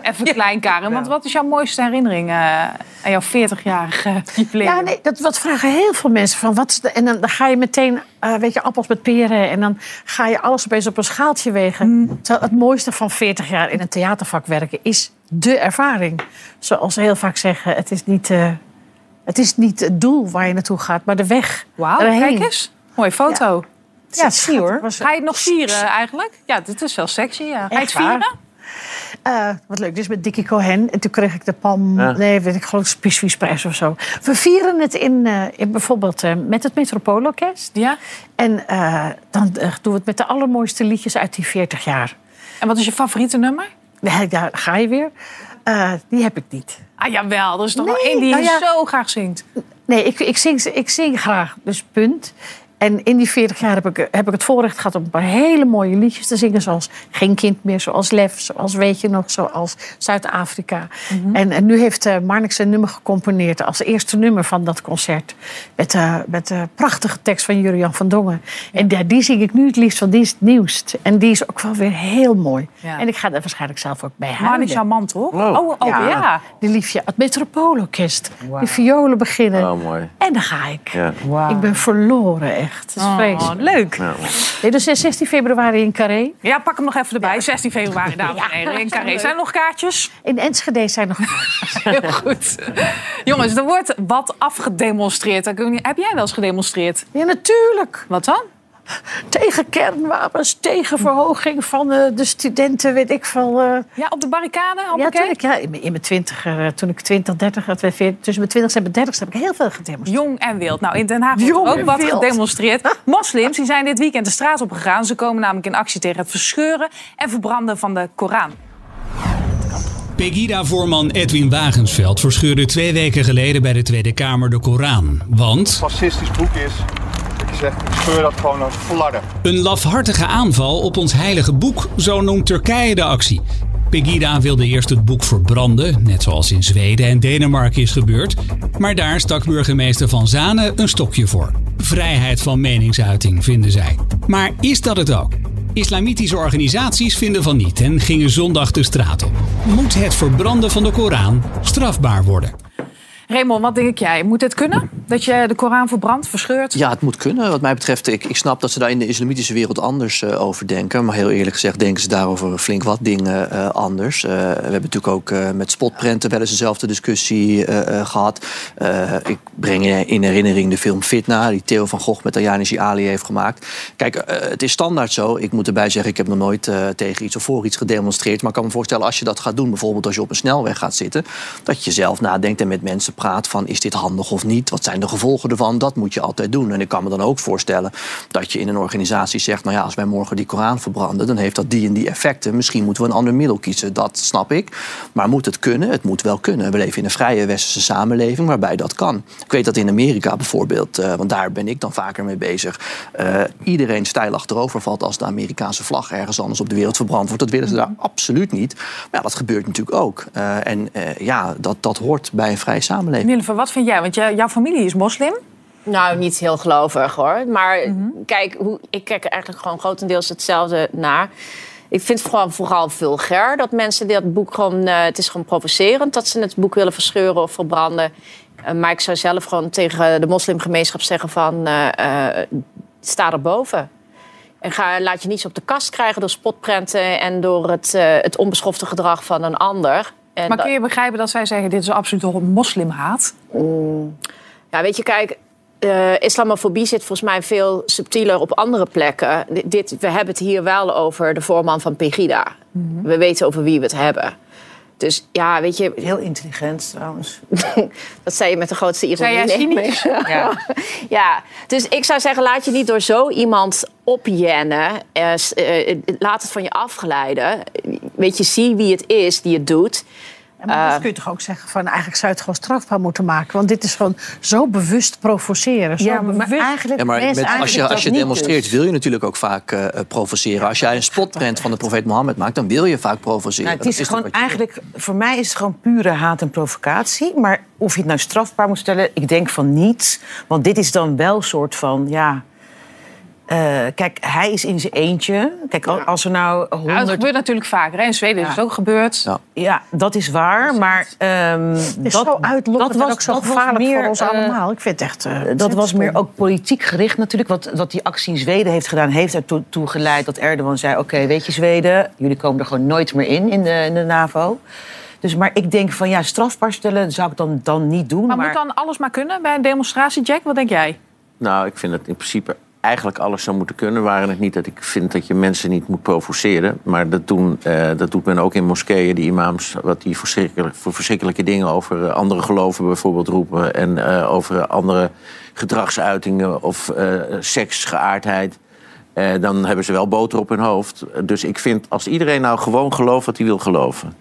even klein, Karen. Want wat is jouw mooiste herinnering eh, aan jouw 40-jarige jubileum? Ja, nee, dat, wat vraag vragen heel veel mensen van wat is de, en dan, dan ga je meteen, eh, weet je, appels met peren en dan ga je alles opeens op een schaaltje wegen. Terwijl het mooiste van 40 jaar in een theatervak werken is de ervaring. Zoals ze heel vaak zeggen, het is niet, eh, het, is niet het doel waar je naartoe gaat, maar de weg. Wauw, kijk eens. Mooie foto. Ja, zie hoor. Ga je het nog vieren eigenlijk? Ja, dit is wel sexy. Ja. Ga je het vieren? Eh, wat leuk, dus met Dickie Cohen. En toen kreeg ik de Palm, Ja. nee, weet ik, geloof ik, Spieswiesprijs of zo. We vieren het in, eh, in bijvoorbeeld eh, met het Metropoolorkest. Ja. En dan doen we het met de allermooiste liedjes uit die 40 jaar. En wat is je favoriete nummer? Ja, daar ga je weer. Die heb ik niet. Ah jawel, er is toch Nee, wel één die nou je ja. zo graag zingt. Nee, ik, ik, zing, ik zing graag, dus punt. En in die 40 jaar heb ik, heb ik het voorrecht gehad om een paar hele mooie liedjes te zingen. Zoals Geen Kind meer, zoals Lef, zoals Weet je nog, zoals Zuid-Afrika. en, en nu heeft eh Marnix een nummer gecomponeerd als eerste nummer van dat concert. Met, eh, met de prachtige tekst van Jurian van Dongen. En ja, die zing ik nu het liefst, want die is het nieuwst. En die is ook wel weer heel mooi. Ja. En ik ga er waarschijnlijk zelf ook bij Marnie huilen. Charmant, toch? Wow. Oh, oh ja. Die liefje, het Metropoolorkest. Die violen beginnen. Oh, mooi. En dan ga ik. Ja. Ik ben verloren, echt. Het is Oh, vreselijk. leuk. Nee, dus 16 februari in Carré. Ja, pak hem nog even erbij. 16 februari, dames en heren. In Carré. Zijn er nog kaartjes? In Enschede zijn nog... Heel goed. Jongens, er wordt wat afgedemonstreerd. Heb jij wel eens gedemonstreerd? ja, natuurlijk. Wat dan? Tegen kernwapens, tegen verhoging van eh, de studenten, weet ik veel. eh. Ja, op de barricade? ja, Hoppakee? toen ik, ja, in mijn- in mijn twintiger, toen ik 20, 30, eh, tussen mijn 20 en mijn 30 heb ik heel veel gedemonstreerd. Jong en wild. Nou, in Den Haag wordt Jong ook wat wild. gedemonstreerd. Moslims die zijn dit weekend de straat op gegaan. Ze komen namelijk in actie tegen het verscheuren en verbranden van de Koran. Pegida-voorman Edwin Wagensveld verscheurde twee weken geleden bij de Tweede Kamer de Koran. Want fascistisch boek is. Zegt, ik scheur dat gewoon als flarden. een lafhartige aanval op ons heilige boek, zo noemt Turkije de actie. Pegida wilde eerst het boek verbranden, net zoals in Zweden en Denemarken is gebeurd. Maar daar stak burgemeester Van Zanen een stokje voor. Vrijheid van meningsuiting, vinden zij. Maar is dat het ook? Islamitische organisaties vinden van niet en gingen zondag de straat op. Moet het verbranden van de Koran strafbaar worden? Raymond, wat denk jij? Moet dit kunnen? Dat je de Koran verbrandt, verscheurt? Ja, het moet kunnen. Wat mij betreft, ik, ik snap dat ze daar in de islamitische wereld anders eh, over denken. Maar heel eerlijk gezegd denken ze daarover flink wat dingen eh, anders. Eh, we hebben natuurlijk ook met spotprenten wel eens dezelfde discussie eh, eh, gehad. Eh, ik breng in- in herinnering de film Fitna, die Theo van Gogh met Ayani Ali heeft gemaakt. Kijk, het is standaard zo. Ik moet erbij zeggen, ik heb nog nooit tegen iets of voor iets gedemonstreerd. Maar ik kan me voorstellen, als je dat gaat doen, bijvoorbeeld als je op een snelweg gaat zitten, dat je zelf nadenkt en met mensen praat van is dit handig of niet? Wat zijn de gevolgen ervan? Dat moet je altijd doen. En ik kan me dan ook voorstellen dat je in een organisatie zegt, nou ja, als wij morgen die Koran verbranden, dan heeft dat die en die effecten. Misschien moeten we een ander middel kiezen. Dat snap ik. Maar moet het kunnen? Het moet wel kunnen. We leven in een vrije westerse samenleving waarbij dat kan. Ik weet dat in Amerika bijvoorbeeld, eh, want daar ben ik dan vaker mee bezig, eh, iedereen stijl achterover valt als de Amerikaanse vlag ergens anders op de wereld verbrand wordt. Dat willen ze daar absoluut niet. Maar ja, dat gebeurt natuurlijk ook. Eh, en ja, dat, dat hoort bij een vrije samenleving. Nilüfer, wat vind jij? Want jij- jouw familie is moslim. Nou, niet heel gelovig hoor. Maar kijk, hoe, ik kijk er eigenlijk gewoon grotendeels hetzelfde naar. Ik vind het gewoon vooral vulgair dat mensen dit boek gewoon... eh, het is gewoon provocerend dat ze het boek willen verscheuren of verbranden. Eh, maar ik zou zelf gewoon tegen de moslimgemeenschap zeggen van... eh, eh, sta erboven. En ga, laat je niet zo op de kast krijgen door spotprenten... en door het, eh, het onbeschofte gedrag van een ander. En Maar dat- kun je begrijpen dat zij zeggen dit is absoluut een moslimhaat? Ja, weet je, kijk, eh, islamofobie zit volgens mij veel subtieler op andere plekken. D- Dit, we hebben het hier wel over de voorman van Pegida. We weten over wie we het hebben. Dus ja, weet je, Heel intelligent trouwens. dat zei je met de grootste ironie. Zei jij. Ja. ja, dus ik zou zeggen, laat je niet door zo iemand opjennen. Eh, laat het van je afgeleiden. Weet je, zie wie het is die het doet. Ja, maar dat kun je toch ook zeggen van eigenlijk zou je het gewoon strafbaar moeten maken. Want dit is gewoon zo bewust provoceren. Zo Ja, maar bewust. eigenlijk... Ja, maar met, als je, als je demonstreert, dus. wil je natuurlijk ook vaak eh, eh, provoceren. Als jij een spotprint van de profeet Mohammed maakt, dan wil je vaak provoceren. Nou, het Dat is toch gewoon eigenlijk, voor mij is het gewoon pure haat en provocatie. Maar of je het nou strafbaar moet stellen, ik denk van niet. Want dit is dan wel een soort van, ja... eh, kijk, hij is in zijn eentje. Kijk, al- als er nou Ja, het honderd... gebeurt natuurlijk vaker. hè. In Zweden is het ook gebeurd. Ja. Ja, dat is waar, maar... ehm, Het is dat, zo dat en ook zo dat gevaarlijk meer, voor ons eh, allemaal. Ik vind het echt... eh, dat was meer ook politiek gericht natuurlijk. Wat, wat die actie in Zweden heeft gedaan, heeft ertoe toe geleid dat Erdogan zei... oké, weet je Zweden, jullie komen er gewoon nooit meer in, in de, in de NAVO. Dus, maar ik denk van ja, strafbaar stellen zou ik dan, dan niet doen. Maar, Maar, moet dan alles maar kunnen bij een demonstratie, Jack? Wat denk jij? Nou, ik vind dat in principe eigenlijk alles zou moeten kunnen. Waren het niet dat ik vind dat je mensen niet moet provoceren. Maar dat, doen, eh, dat doet men ook in moskeeën, die imams. Wat die verschrikkelijk, voor verschrikkelijke dingen over eh, andere geloven bijvoorbeeld roepen. En eh, over andere gedragsuitingen of eh seksgeaardheid. Dan hebben ze wel boter op hun hoofd. Dus ik vind, als iedereen nou gewoon gelooft wat hij wil geloven.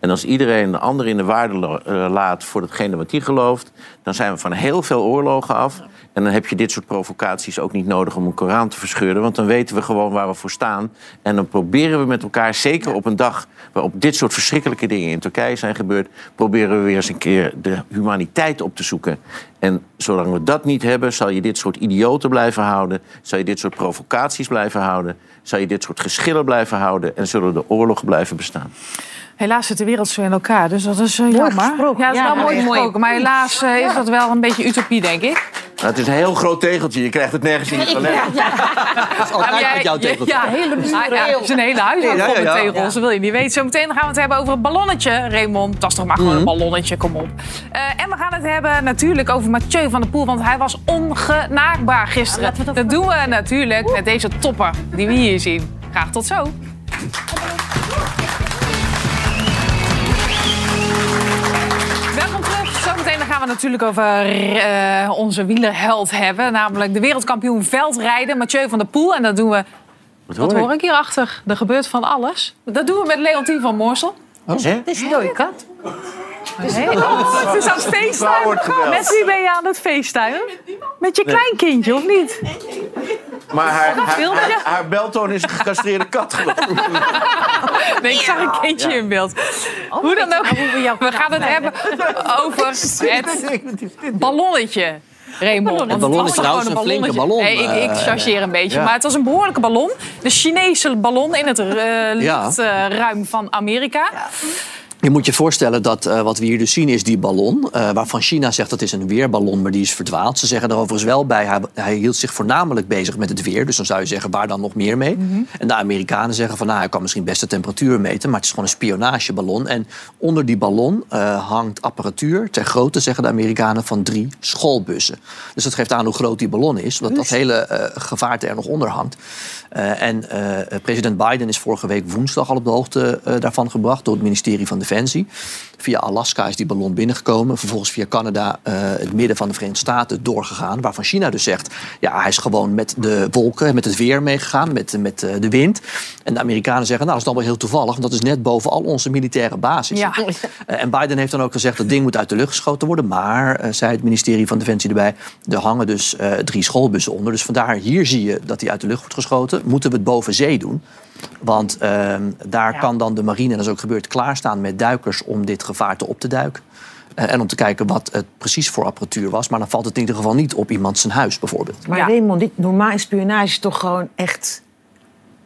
En als iedereen de ander in de waarde eh, laat voor datgene wat hij gelooft, dan zijn we van heel veel oorlogen af. En dan heb je dit soort provocaties ook niet nodig om een Koran te verscheuren. Want dan weten we gewoon waar we voor staan. En dan proberen we met elkaar, zeker op een dag waarop dit soort verschrikkelijke dingen in Turkije zijn gebeurd, proberen we weer eens een keer de humaniteit op te zoeken. En zolang we dat niet hebben, zal je dit soort idioten blijven houden. Zal je dit soort provocaties blijven houden. Zal je dit soort geschillen blijven houden. En zullen de oorlogen blijven bestaan. Helaas zit de wereld zo in elkaar, dus dat is eh, jammer. gesproken. Ja, dat is wel mooi ja, mooi. gesproken. Maar helaas eh, is dat wel een beetje utopie, denk ik. Nou, het is een heel groot tegeltje. Je krijgt het nergens in je toilet. Altijd jij- met jouw tegeltje. Ja, hele het is een hele huis Ja, vol ja, met ja. tegels. Dat wil je niet weten. Zometeen gaan we het hebben over het ballonnetje, Raymond. Dat is toch maar gewoon een ballonnetje, kom op. Eh, en we gaan het hebben natuurlijk over Mathieu van der Poel. Want hij was ongenaakbaar gisteren. dat doen we natuurlijk met deze topper die we hier zien. Graag tot zo. Gaan we natuurlijk over eh, onze wielerheld hebben. Namelijk de wereldkampioen veldrijden, Mathieu van der Poel. En dat doen we... Wat hoor ik hierachter? Er gebeurt van alles. Dat doen we met Leontien van Moorsel. Hè? Het is een dode kat. Oh, het is aan het gebeld. Met wie ben je aan het feestuinen? Met je kleinkindje, of niet? Maar haar, haar, filmpje? haar, haar beltoon is een gecastreerde kat. geloof ik. Nee, ik zag een kindje in beeld. Hoe dan ook, we gaan het hebben over het ballonnetje. Raymond. Want het ballon was is trouwens gewoon een flinke ballon, Nee, ik, ik eh, chargeer een beetje. ja. Maar het was een behoorlijke ballon. De Chinese ballon in het eh, Ja. luchtruim van Amerika. Je moet je voorstellen dat eh, wat we hier dus zien is die ballon. eh, waarvan China zegt dat is een weerballon, maar die is verdwaald. Ze zeggen er overigens wel bij, hij, hij hield zich voornamelijk bezig met het weer. Dus dan zou je zeggen, waar dan nog meer mee? En de Amerikanen zeggen van, nou, hij kan misschien best de temperatuur meten. Maar het is gewoon een spionageballon. En onder die ballon eh, hangt apparatuur ter grootte, zeggen de Amerikanen, van drie schoolbussen. Dus dat geeft aan hoe groot die ballon is. Omdat dat hele gevaarte er nog onder hangt. En president Biden is vorige week woensdag al op de hoogte daarvan gebracht door het ministerie van Defensie. Via Alaska is die ballon binnengekomen. Vervolgens via Canada, eh, het midden van de Verenigde Staten, doorgegaan. Waarvan China dus zegt, ja, hij is gewoon met de wolken, met het weer meegegaan, met, met eh, de wind. En de Amerikanen zeggen, nou, dat is dan wel heel toevallig, want dat is net boven al onze militaire basis. Ja. Eh, En Biden heeft dan ook gezegd dat ding moet uit de lucht geschoten worden. Maar, zei het ministerie van Defensie erbij, er hangen dus drie schoolbussen onder. Dus vandaar, hier zie je dat die uit de lucht wordt geschoten. Moeten we het boven zee doen? Want ehm, daar kan dan de marine, en dat is ook gebeurd, klaarstaan met duikers om dit gevaarte op te duiken. Eh, en om te kijken wat het precies voor apparatuur was. Maar dan valt het in ieder geval niet op iemand zijn huis bijvoorbeeld. Maar Ja. Raymond, dit, normaal is spionage toch gewoon echt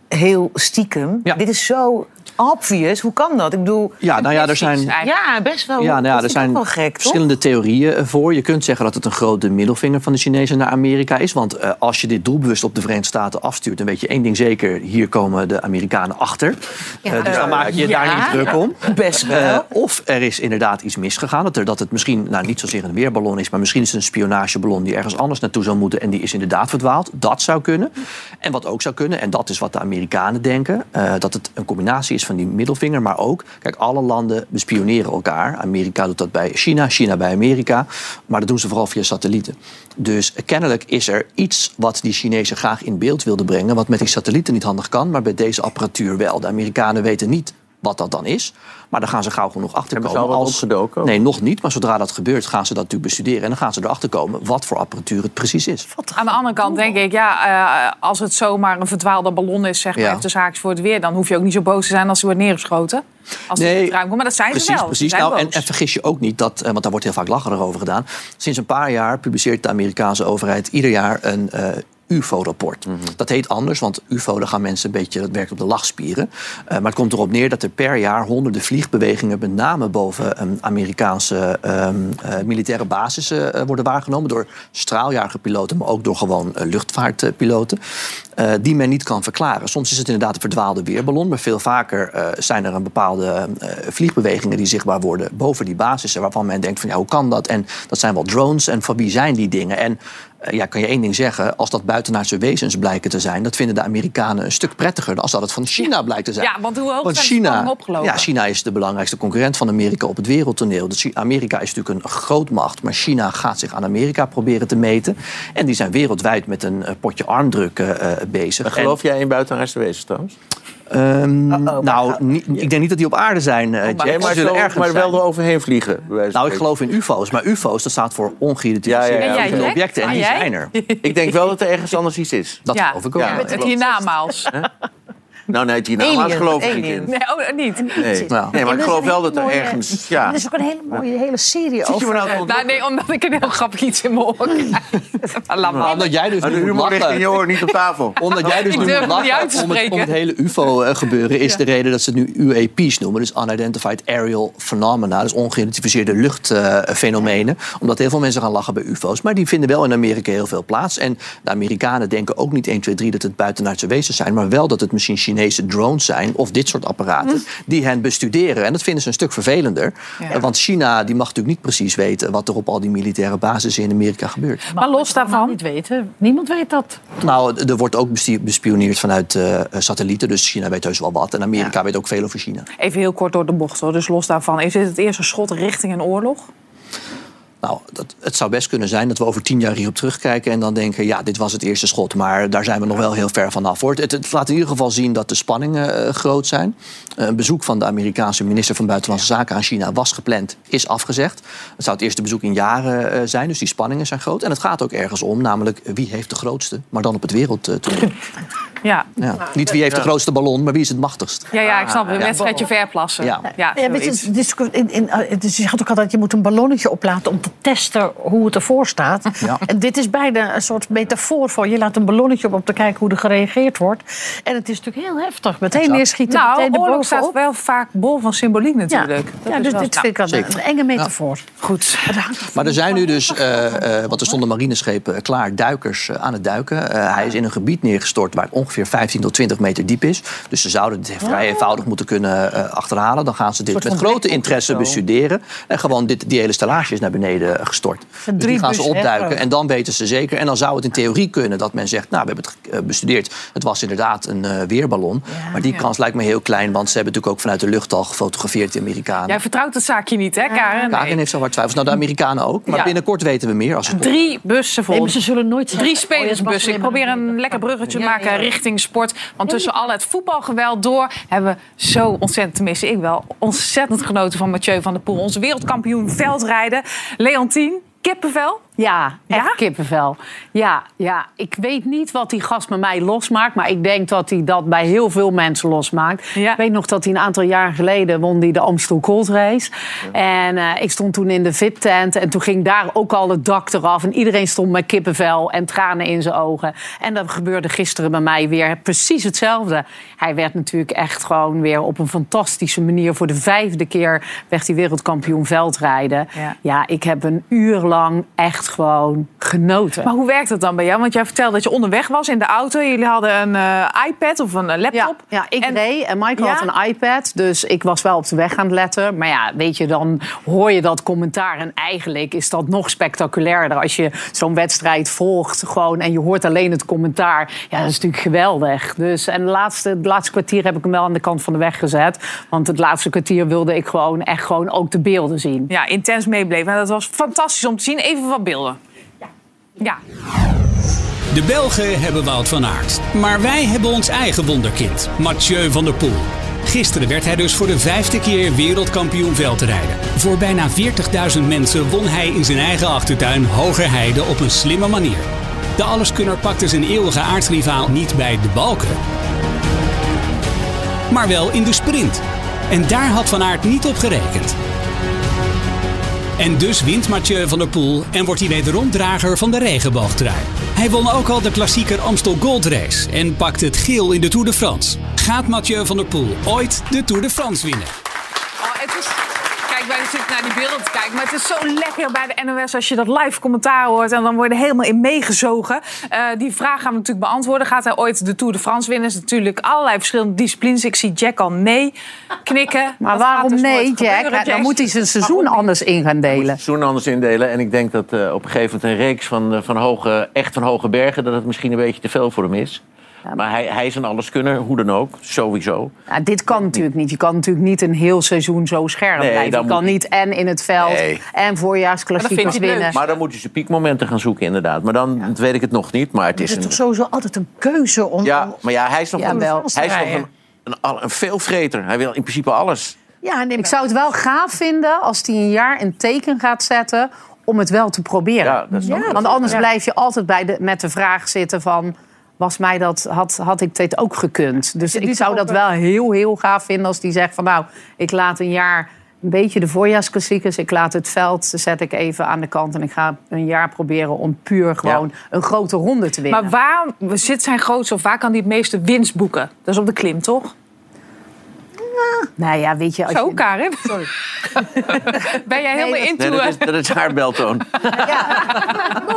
heel stiekem. Ja. Dit is zo obvious. Hoe kan dat? Ik bedoel, Ja, nou ja, er zijn... ja, best wel. Ja, nou ja, er zijn wel gek, toch? verschillende theorieën voor. Je kunt zeggen dat het een grote middelvinger van de Chinezen naar Amerika is. Want eh, als je dit doelbewust op de Verenigde Staten afstuurt... dan weet je één ding zeker, hier komen de Amerikanen achter. Eh, dus dan maak je daar niet druk om. Best wel. Eh, of er is inderdaad iets misgegaan. Dat, er, dat het misschien nou, niet zozeer een weerballon is... maar misschien is het een spionageballon die ergens anders naartoe zou moeten... en die is inderdaad verdwaald. Dat zou kunnen. En wat ook zou kunnen, en dat is wat de Amerikanen denken... eh, dat het een combinatie is van die middelvinger... maar ook, kijk, alle landen bespioneren elkaar. Amerika doet dat bij China, China bij Amerika. Maar dat doen ze vooral via satellieten. Dus kennelijk is er iets wat die Chinezen graag in beeld wilden brengen... wat met die satellieten niet handig kan, maar bij deze apparatuur wel. De Amerikanen weten niet wat dat dan is. Maar daar gaan ze gauw genoeg achter Hebben ze komen. al wat als- opgedoken? Nee, nog niet. Maar zodra dat gebeurt, gaan ze dat natuurlijk bestuderen. En dan gaan ze erachter komen wat voor apparatuur het precies is. Aan de andere kant denk ik, ja, eh, als het zomaar een verdwaalde ballon is, zeg maar, Ja. even de zaakjes voor het weer, dan hoef je ook niet zo boos te zijn als hij wordt neergeschoten. Als Nee, het in het ruim komt. Maar dat zijn Precies, ze wel. precies. Ze zijn Nou, en vergis je ook niet dat, eh, want daar wordt heel vaak lacherig over gedaan. Sinds een paar jaar publiceert de Amerikaanse overheid ieder jaar een eh, UFO-rapport. Dat heet anders, want UFO, daar gaan mensen een beetje, dat werkt op de lachspieren. Eh, maar het komt erop neer dat er per jaar honderden vliegbewegingen, met name boven ehm, Amerikaanse ehm, eh, militaire basissen, eh, worden waargenomen door straaljagerpiloten, maar ook door gewoon luchtvaartpiloten. die men niet kan verklaren. Soms is het inderdaad een verdwaalde weerballon, maar veel vaker zijn er een bepaalde vliegbewegingen die zichtbaar worden boven die basissen, waarvan men denkt van ja, hoe kan dat? En dat zijn wel drones en van wie zijn die dingen? En ja, kan je één ding zeggen, als dat buitenaardse wezens blijken te zijn, dat vinden de Amerikanen een stuk prettiger dan als dat het van China blijkt te zijn. Ja, want hoe hoog Want China, opgelopen? ja, China is de belangrijkste concurrent van Amerika op het wereldtoneel. Dus Amerika is natuurlijk een grootmacht, maar China gaat zich aan Amerika proberen te meten. En die zijn wereldwijd met een eh, potje armdrukken eh, bezig. En geloof jij in buitenaardse wezens trouwens? Ehm, nou, niet- ik denk niet dat die op aarde zijn, eh, Jack. Nee, maar, Ze zullen zo- ergens maar wel zijn. eroverheen vliegen. Nou, ik geloof in UFO's, maar UFO's dat staat voor ongeïdentificeerde Ja, objecten en Ah, die jij? zijn er. Ik denk wel dat er ergens anders iets is. Dat Ja. geloof ik ook. Ja. Het, het hiernamaals. Nou, nee, die naam Alien, geloof ik niet in. Nee, oh, niet. Nee, nee maar ik geloof wel dat er mooie- ergens... Ja. Er is ook een hele mooie hele serie Zit je over. me nou Nou, nee, omdat ik een heel grappig iets in mijn oor krijg. Maar laat maar. Omdat jij dus Maar de nu moet humor ligt in je oor, niet op tafel. Omdat jij dus nu moet lachen om het, om het hele UFO-gebeuren... is de reden dat ze het nu UAP's noemen. Dus Unidentified Aerial Phenomena. Dus ongeïdentificeerde luchtfenomenen. omdat heel veel mensen gaan lachen bij UFO's. Maar die vinden wel in Amerika heel veel plaats. En de Amerikanen denken ook niet 1, 2, 3 dat het buitenaardse wezens zijn... maar wel dat het misschien Chinese drones zijn of dit soort apparaten... die hen bestuderen. En dat vinden ze een stuk vervelender. Ja. Eh, Want China die mag natuurlijk niet precies weten... wat er op al die militaire basissen in Amerika gebeurt. Maar los daarvan, niet weten. Niemand weet dat. Nou, er wordt ook bespioneerd vanuit eh, satellieten. Dus China weet heus wel wat. En Amerika weet ook veel over China. even heel kort door de bocht hoor. Dus los daarvan, is dit het eerste schot richting een oorlog? Nou, dat, het zou best kunnen zijn dat we over tien jaar hierop terugkijken... en dan denken, ja, dit was het eerste schot. Maar daar zijn we nog wel heel ver vanaf. Hoor. Het, het laat in ieder geval zien dat de spanningen eh, groot zijn. Eh, een bezoek van de Amerikaanse minister van Buitenlandse Zaken aan China... was gepland, is afgezegd. Het zou het eerste bezoek in jaren eh, zijn, dus die spanningen zijn groot. En het gaat ook ergens om, namelijk wie heeft de grootste... maar dan op het wereldtoneel. Ja. Ja. Niet wie heeft de grootste ballon, maar wie is het machtigst. Ja, ja, ik snap het. Een wedstrijdje verplassen. Ja. ja, Ja, weet je, het is ook in, in, het is- je had ook altijd, je moet een ballonnetje oplaten om te testen hoe het ervoor staat. Ja. En dit is bijna een soort metafoor voor je laat een ballonnetje op om te kijken hoe er gereageerd wordt. En het is natuurlijk heel heftig. Meteen Exact. neerschieten, Nou, meteen oorlog staat wel vaak bol van symboliek Ja, natuurlijk. Dat ja dus wel- dit vind ik een, zeker. een enge metafoor. Goed. Maar er zijn nu dus, eh, eh, want er stonden marineschepen klaar, duikers eh, aan het duiken. Eh, hij is in een gebied neergestort waar het ongeveer 15 tot 20 meter diep is. Dus ze zouden het vrij eenvoudig moeten kunnen eh, achterhalen. Dan gaan ze dit met grote interesse bestuderen. En gewoon dit, die hele stellage is naar beneden gestort. Dus die gaan ze opduiken en dan weten ze zeker. En dan zou het in theorie kunnen dat men zegt, nou we hebben het eh, bestudeerd. Het was inderdaad een eh, weerballon. maar die kans lijkt me heel klein, want ze hebben natuurlijk ook vanuit de lucht al gefotografeerd, de Amerikanen. Jij vertrouwt het zaakje niet, hè, Karen? Karin Nee. heeft zo hard twijfels. Nou, de Amerikanen ook. Maar Ja. binnenkort weten we meer als het Drie bussen vol. Nee, ze zullen nooit zeggen, Drie oh, spelersbussen. Ik probeer een- lekker bruggetje te maken richting sport. Want tussen al het voetbalgeweld door hebben we zo ontzettend, tenminste ik wel, ontzettend genoten van Mathieu van der Poel. Onze wereldkampioen veldrijden. Leontien, kippenvel. Ja, echt Ja? kippenvel. Ja, ja, ik weet niet wat die gast met mij losmaakt. Maar ik denk dat hij dat bij heel veel mensen losmaakt. Ja. Ik weet nog dat hij een aantal jaar geleden won hij de Amstel Gold Race. En eh, ik stond toen in de VIP-tent. En toen ging daar ook al het dak eraf. En iedereen stond met kippenvel en tranen in zijn ogen. En dat gebeurde gisteren bij mij weer precies hetzelfde. Hij werd natuurlijk echt gewoon weer op een fantastische manier... voor de vijfde keer werd hij wereldkampioen veldrijden. Ja. ja ik heb een uur lang echt gewoon genoten. Maar hoe werkt dat dan bij jou? Want jij vertelde dat je onderweg was in de auto. Jullie hadden een eh, iPad of een eh, Ja, laptop. ja, ik En- reed en Michael Ja? had een iPad. Dus ik was wel op de weg aan het letten. Maar ja, weet je, dan hoor je dat commentaar. En eigenlijk is dat nog spectaculairder als je zo'n wedstrijd volgt. Gewoon, en je hoort alleen het commentaar. Ja, dat is natuurlijk geweldig. Dus, en de laatste, het laatste kwartier heb ik hem wel aan de kant van de weg gezet. Want het laatste kwartier wilde ik gewoon echt gewoon ook de beelden zien. Ja, intens meebleven. En dat was fantastisch om te zien. Even wat beelden. Ja. De Belgen hebben Wout van Aert. Maar wij hebben ons eigen wonderkind, Mathieu van der Poel. Gisteren werd hij dus voor de vijfde keer wereldkampioen veldrijden. Voor bijna 40.000 mensen won hij in zijn eigen achtertuin Hogerheide op een slimme manier. De alleskunner pakte zijn eeuwige aardsrivaal niet bij de balken, maar wel in de sprint. En daar had Van Aert niet op gerekend. En dus wint Mathieu van der Poel en wordt hij wederom drager van de regenboogtrui. Hij won ook al de klassieker Amstel Gold Race en pakt het geel in de Tour de France. Gaat Mathieu van der Poel ooit de Tour de France winnen? Oh, het is... Wij zitten naar die beelden te kijken. Maar het is zo lekker bij de NOS als je dat live commentaar hoort. En dan word je er helemaal in meegezogen. Eh, die vraag gaan we natuurlijk beantwoorden. Gaat hij ooit de Tour de France winnen? is natuurlijk allerlei verschillende disciplines. Ik zie Jack al nee knikken. Maar Dat waarom dus nee, nooit Jack? gebeuren, Dan moet hij zijn seizoen anders in gaan delen. seizoen anders indelen. En ik denk dat eh, op een gegeven moment een reeks van, eh, van hoge, echt van hoge bergen... dat het misschien een beetje te veel voor hem is. Maar hij, hij is een alleskunner, hoe dan ook, sowieso. Ja, dit kan natuurlijk niet. Je kan natuurlijk niet een heel seizoen zo scherp Nee, blijven. Je kan moet- niet en in het veld Nee. en voorjaarsklassiekers winnen. Maar dan moet je zijn piekmomenten gaan zoeken, inderdaad. Maar dan weet ik het nog niet. Maar het Er is is een... toch sowieso altijd een keuze om... Ja, maar ja, hij is nog, Ja, een, wel. hij is nog een, een, veelvreter. Hij wil in principe alles. Ja, nee, Ik zou het wel gaaf vinden als hij een jaar een teken gaat zetten om het wel te proberen. Ja, dat snap ik. Want anders Ja. blijf je altijd bij de, met de vraag zitten van... Was mij dat, had, had ik dit ook gekund? Dus ik zou dat wel heel, heel gaaf vinden als die zegt van... nou, ik laat een jaar een beetje de voorjaarsklassiekers... ik laat het veld, zet ik even aan de kant... en ik ga een jaar proberen om puur gewoon een grote ronde te winnen. Maar waar zit zijn grootste of waar kan hij het meeste winst boeken? Dat is op de klim, toch? Nou ja, weet je... Als Zo, je Karin. Sorry. ben jij helemaal dat- into... Nee, dat, is, dat is haar beltoon.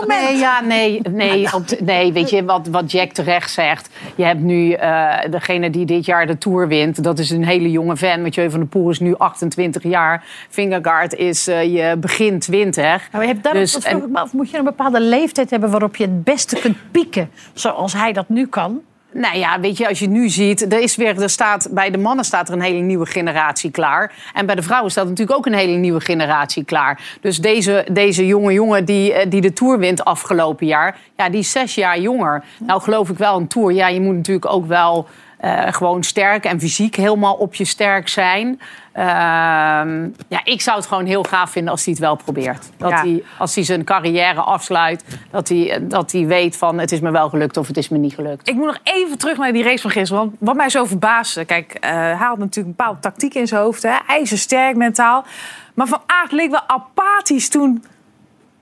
Nee, ja, nee, nee, op de- nee weet je wat, wat Jack terecht zegt? Je hebt nu eh, degene die dit jaar de Tour wint. Dat is een hele jonge fan. Mathieu van der Poel is nu 28 jaar. Vingegaard is eh, je begin 20. Nou, je hebt daar Dus, en- af, moet je een bepaalde leeftijd hebben waarop je het beste kunt pieken, zoals hij dat nu kan? Nou ja, weet je, als je nu ziet, er is weer, er staat, bij de mannen staat er een hele nieuwe generatie klaar. En bij de vrouwen staat natuurlijk ook een hele nieuwe generatie klaar. Dus deze, deze jonge jongen die, eh, die de Tour wint afgelopen jaar, ja, die is zes jaar jonger. Nou geloof ik wel een Tour. Ja, je moet natuurlijk ook wel eh, gewoon sterk en fysiek helemaal op je sterk zijn. Ehm, ja, ik zou het gewoon heel gaaf vinden als hij het wel probeert. Dat Ja. hij, als hij zijn carrière afsluit, dat hij, dat hij weet van het is me wel gelukt of het is me niet gelukt. Ik moet nog even terug naar die race van gisteren. Want wat mij zo verbaasde... Kijk, eh, hij had natuurlijk een bepaalde tactiek in zijn hoofd. Hè? IJzersterk mentaal. Maar Van Aert leek wel apathisch toen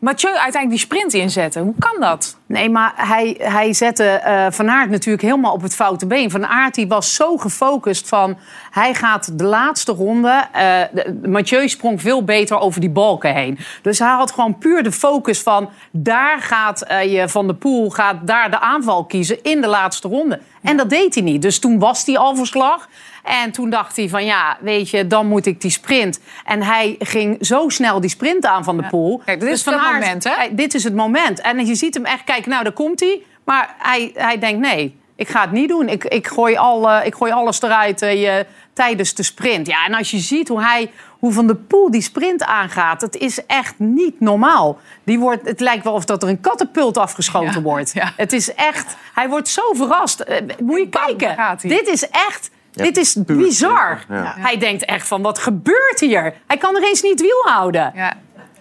Mathieu uiteindelijk die sprint inzette. Hoe kan dat? Nee, maar hij, hij zette eh, Van Aert natuurlijk helemaal op het foute been. Van Aert die was zo gefocust van... hij gaat de laatste ronde... eh, de- Mathieu sprong veel beter over die balken heen. Dus hij had gewoon puur de focus van... daar gaat eh, je Van de Poel gaat daar de aanval kiezen in de laatste ronde. En dat deed hij niet. Dus toen was hij al verslag. En toen dacht hij van ja, weet je, dan moet ik die sprint. En hij ging zo snel die sprint aan van de Poel. Kijk, dit is Van het moment, hè? dit is het moment. En je ziet hem echt kijken, nou, daar komt hij. Maar hij, hij denkt, nee, ik ga het niet doen. Ik, ik, gooi, al, ik gooi alles eruit eh, je, tijdens de sprint. Ja, en als je ziet hoe, hij, hoe Van de Poel die sprint aangaat... het is echt niet normaal. Die wordt, het lijkt wel of dat er een katapult afgeschoten Ja, wordt. ja. Het is echt... Hij wordt zo verrast. Eh, moet je kijken. Dit is echt... Ja, dit is puur bizar. ja. Hij denkt echt van, wat gebeurt hier? Hij kan er eens niet wiel houden. Ja.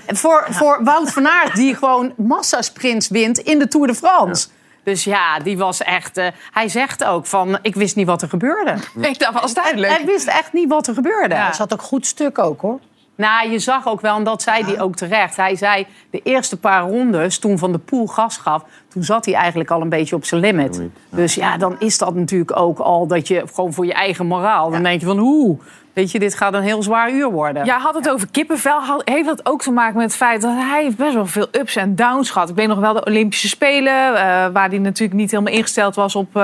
Voor, voor Wout van Aert, die gewoon massasprints wint in de Tour de France. Dus ja, die was echt... eh, hij zegt ook van, ik wist niet wat er gebeurde. Nee, dat was duidelijk. Hij wist echt niet wat er gebeurde. Ja. Dat zat ook goed stuk ook, hoor. Nou, je zag ook wel, en dat zei hij ook terecht. Hij zei, de eerste paar rondes, toen Van de Poel gas gaf... toen zat hij eigenlijk al een beetje op zijn limit. Dus ja, dan is dat natuurlijk ook al dat je gewoon voor je eigen moraal... dan denk je van, hoe, weet je, dit gaat een heel zwaar uur worden. Ja, had het over kippenvel. Heeft dat ook te maken met het feit dat hij heeft best wel veel ups en downs gehad. Ik weet nog wel de Olympische Spelen, eh, waar hij natuurlijk niet helemaal ingesteld was op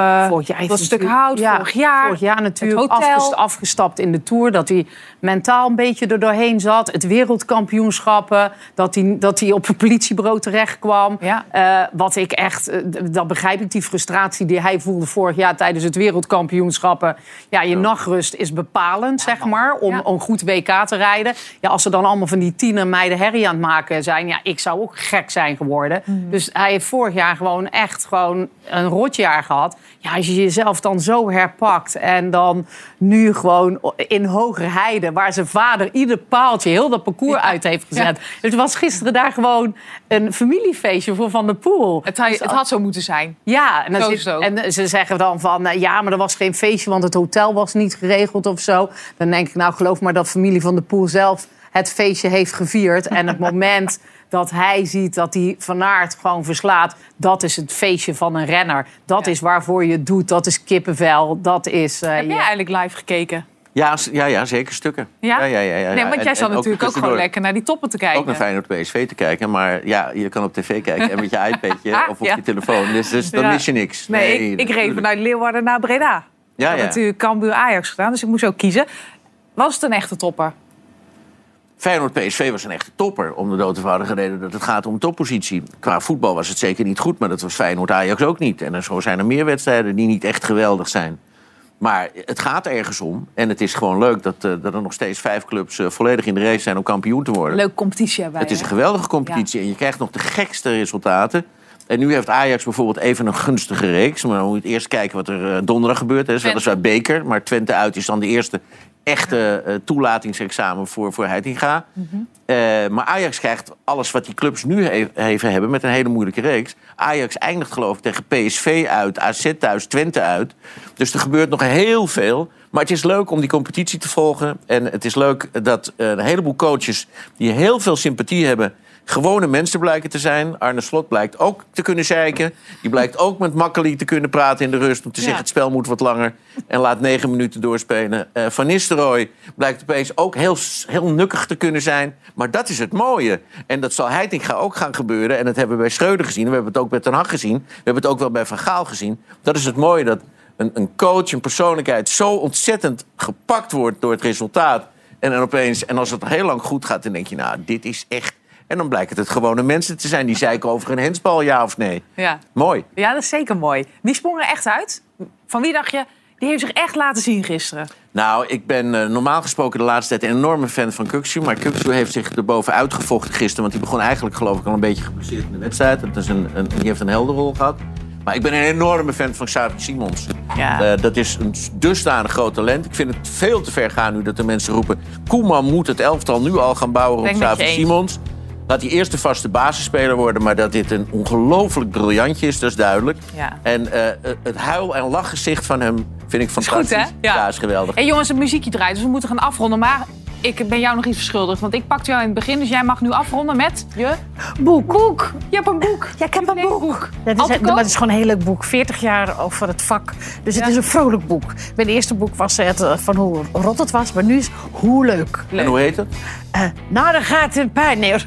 heeft dat stuk hout. ja, vorig jaar. Vorig jaar natuurlijk het afgest- afgestapt in de Tour. Dat hij mentaal een beetje er doorheen zat. Het wereldkampioenschappen. Dat hij, dat hij op een politiebureau terecht kwam. Ja. Eh, wat ik echt, dat begrijp ik, die frustratie die hij voelde vorig jaar tijdens het wereldkampioenschappen. Ja, je nachtrust is bepalend, zeg maar, om Ja. een goed WK te rijden. Ja, als ze dan allemaal van die tienermeiden herrie aan het maken zijn, ja, ik zou ook gek zijn geworden. Mhm. Dus hij heeft vorig jaar gewoon echt gewoon een rotjaar gehad. Ja, als je jezelf dan zo herpakt en dan nu gewoon in Hogerheide, waar zijn vader ieder paaltje, heel dat parcours uit heeft gezet. Het was gisteren daar gewoon een familiefeestje voor Van der Poel. Het, had- het had zo moeten zijn. Ja, en, Zo zit- en ze zeggen dan van eh, ja, maar er was geen feestje, want het hotel was niet geregeld of zo. Dan denk ik, nou geloof maar dat familie van de Poel zelf het feestje heeft gevierd. En het moment dat hij ziet dat hij Van Aert gewoon verslaat... dat is het feestje van een renner. Dat is waarvoor je het doet. Dat is kippenvel. Dat is... eh, Heb jij ja. eigenlijk live gekeken? Ja, ja, ja, zeker stukken. Ja? ja, ja, ja, Nee, want jij zat natuurlijk ook, gewoon lekker naar die toppen te kijken. Ook naar Feyenoord PSV te kijken. Maar ja, je kan op tv kijken en met je iPadje Ah, of op ja. je telefoon. Dus, dus dan Ja. mis je niks. Nee, ik, ik reed vanuit Leeuwarden naar Breda. Ja, Ik had ja. natuurlijk Cambuur Ajax gedaan, dus ik moest ook kiezen. Was het een echte topper? Feyenoord PSV was een echte topper. Om de dood eenvoudige reden dat het gaat om toppositie. Qua voetbal was het zeker niet goed, maar dat was Feyenoord Ajax ook niet. En zo zijn er meer wedstrijden die niet echt geweldig zijn. Maar het gaat ergens om. En het is gewoon leuk dat, eh, dat er nog steeds vijf clubs eh, volledig in de race zijn om kampioen te worden. Leuke competitie erbij. Het is hè? een geweldige competitie en je krijgt nog de gekste resultaten. En nu heeft Ajax bijvoorbeeld even een gunstige reeks. Maar dan moet je eerst kijken wat er eh, donderdag gebeurt. Dat is weliswaar beker, maar Twente uit is dan de eerste echte eh, toelatingsexamen voor, voor Heitinga. Eh, maar Ajax krijgt alles wat die clubs nu he- even hebben met een hele moeilijke reeks. Ajax eindigt geloof ik tegen PSV uit, AZ thuis, Twente uit. Dus er gebeurt nog heel veel. Maar het is leuk om die competitie te volgen. En het is leuk dat eh, een heleboel coaches die heel veel sympathie hebben... gewone mensen blijken te zijn. Arne Slot blijkt ook te kunnen zeiken. Die blijkt ook met Makkeli te kunnen praten in de rust... om te zeggen het spel moet wat langer. En laat negen minuten doorspelen. Eh, Van Nistelrooy blijkt opeens ook heel, heel nukkig te kunnen zijn. Maar dat is het mooie. En dat zal Heitinga ook gaan gebeuren. En dat hebben we bij Schreuder gezien. We hebben het ook bij Ten Hag gezien. We hebben het ook wel bij Van Gaal gezien. Dat is het mooie dat een, een coach, een persoonlijkheid... zo ontzettend gepakt wordt door het resultaat. En dan opeens, en als het heel lang goed gaat, dan denk je... nou, dit is echt... En dan blijkt het het gewone mensen te zijn die zeiken over een hensbal, ja of nee. Ja. Mooi. ja, dat is zeker mooi. Die sprong er echt uit. Van wie dacht je, die heeft zich echt laten zien gisteren? Nou, ik ben eh, normaal gesproken de laatste tijd een enorme fan van Kuksu. Maar Kuksu heeft zich er bovenuit gevochten gisteren. Want die begon eigenlijk geloof ik al een beetje geblesseerd in de wedstrijd. Dat is een, een, die heeft een helderrol gehad. Maar ik ben een enorme fan van Xavi Simons. Ja. Eh, dat is een dusdanig groot talent. Ik vind het veel te ver gaan nu dat de mensen roepen... Koeman moet het elftal nu al gaan bouwen op Ben ik met je Xavi eens. Laat hij eerst de vaste basisspeler worden. Maar dat dit een ongelooflijk briljantje is, dat is duidelijk. Ja. En eh, het huil- en lachgezicht van hem vind ik Is goed, fantastisch. hè? Ja. ja, is geweldig. Hé jongens, het muziekje draait, dus we moeten gaan afronden. Maar ik ben jou nog iets verschuldigd. Want ik pakte jou in het begin, dus jij mag nu afronden met je... Boek. Boek. Je hebt een boek. Ja, ik heb een boek. Dat is, maar het is gewoon een heel leuk boek. 40 jaar over het vak. Dus het is een vrolijk boek. Mijn eerste boek was het eh, van hoe rot het was. Maar nu is hoe leuk. En hoe heet het? Eh, nou, dan gaat het pijn. Nee,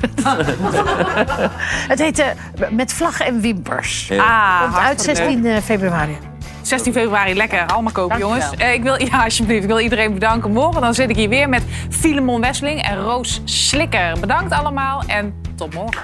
het heet eh, Met vlaggen en wimpers. Ja. Ah, Komt uit hartstikke leuk. 16 februari. 16 februari, lekker. Allemaal kopen, jongens. Eh, ik wil, ja, alsjeblieft. Ik wil iedereen bedanken. Morgen dan zit ik hier weer met Filemon Wesseling en Roos Slikker. Bedankt allemaal en tot morgen.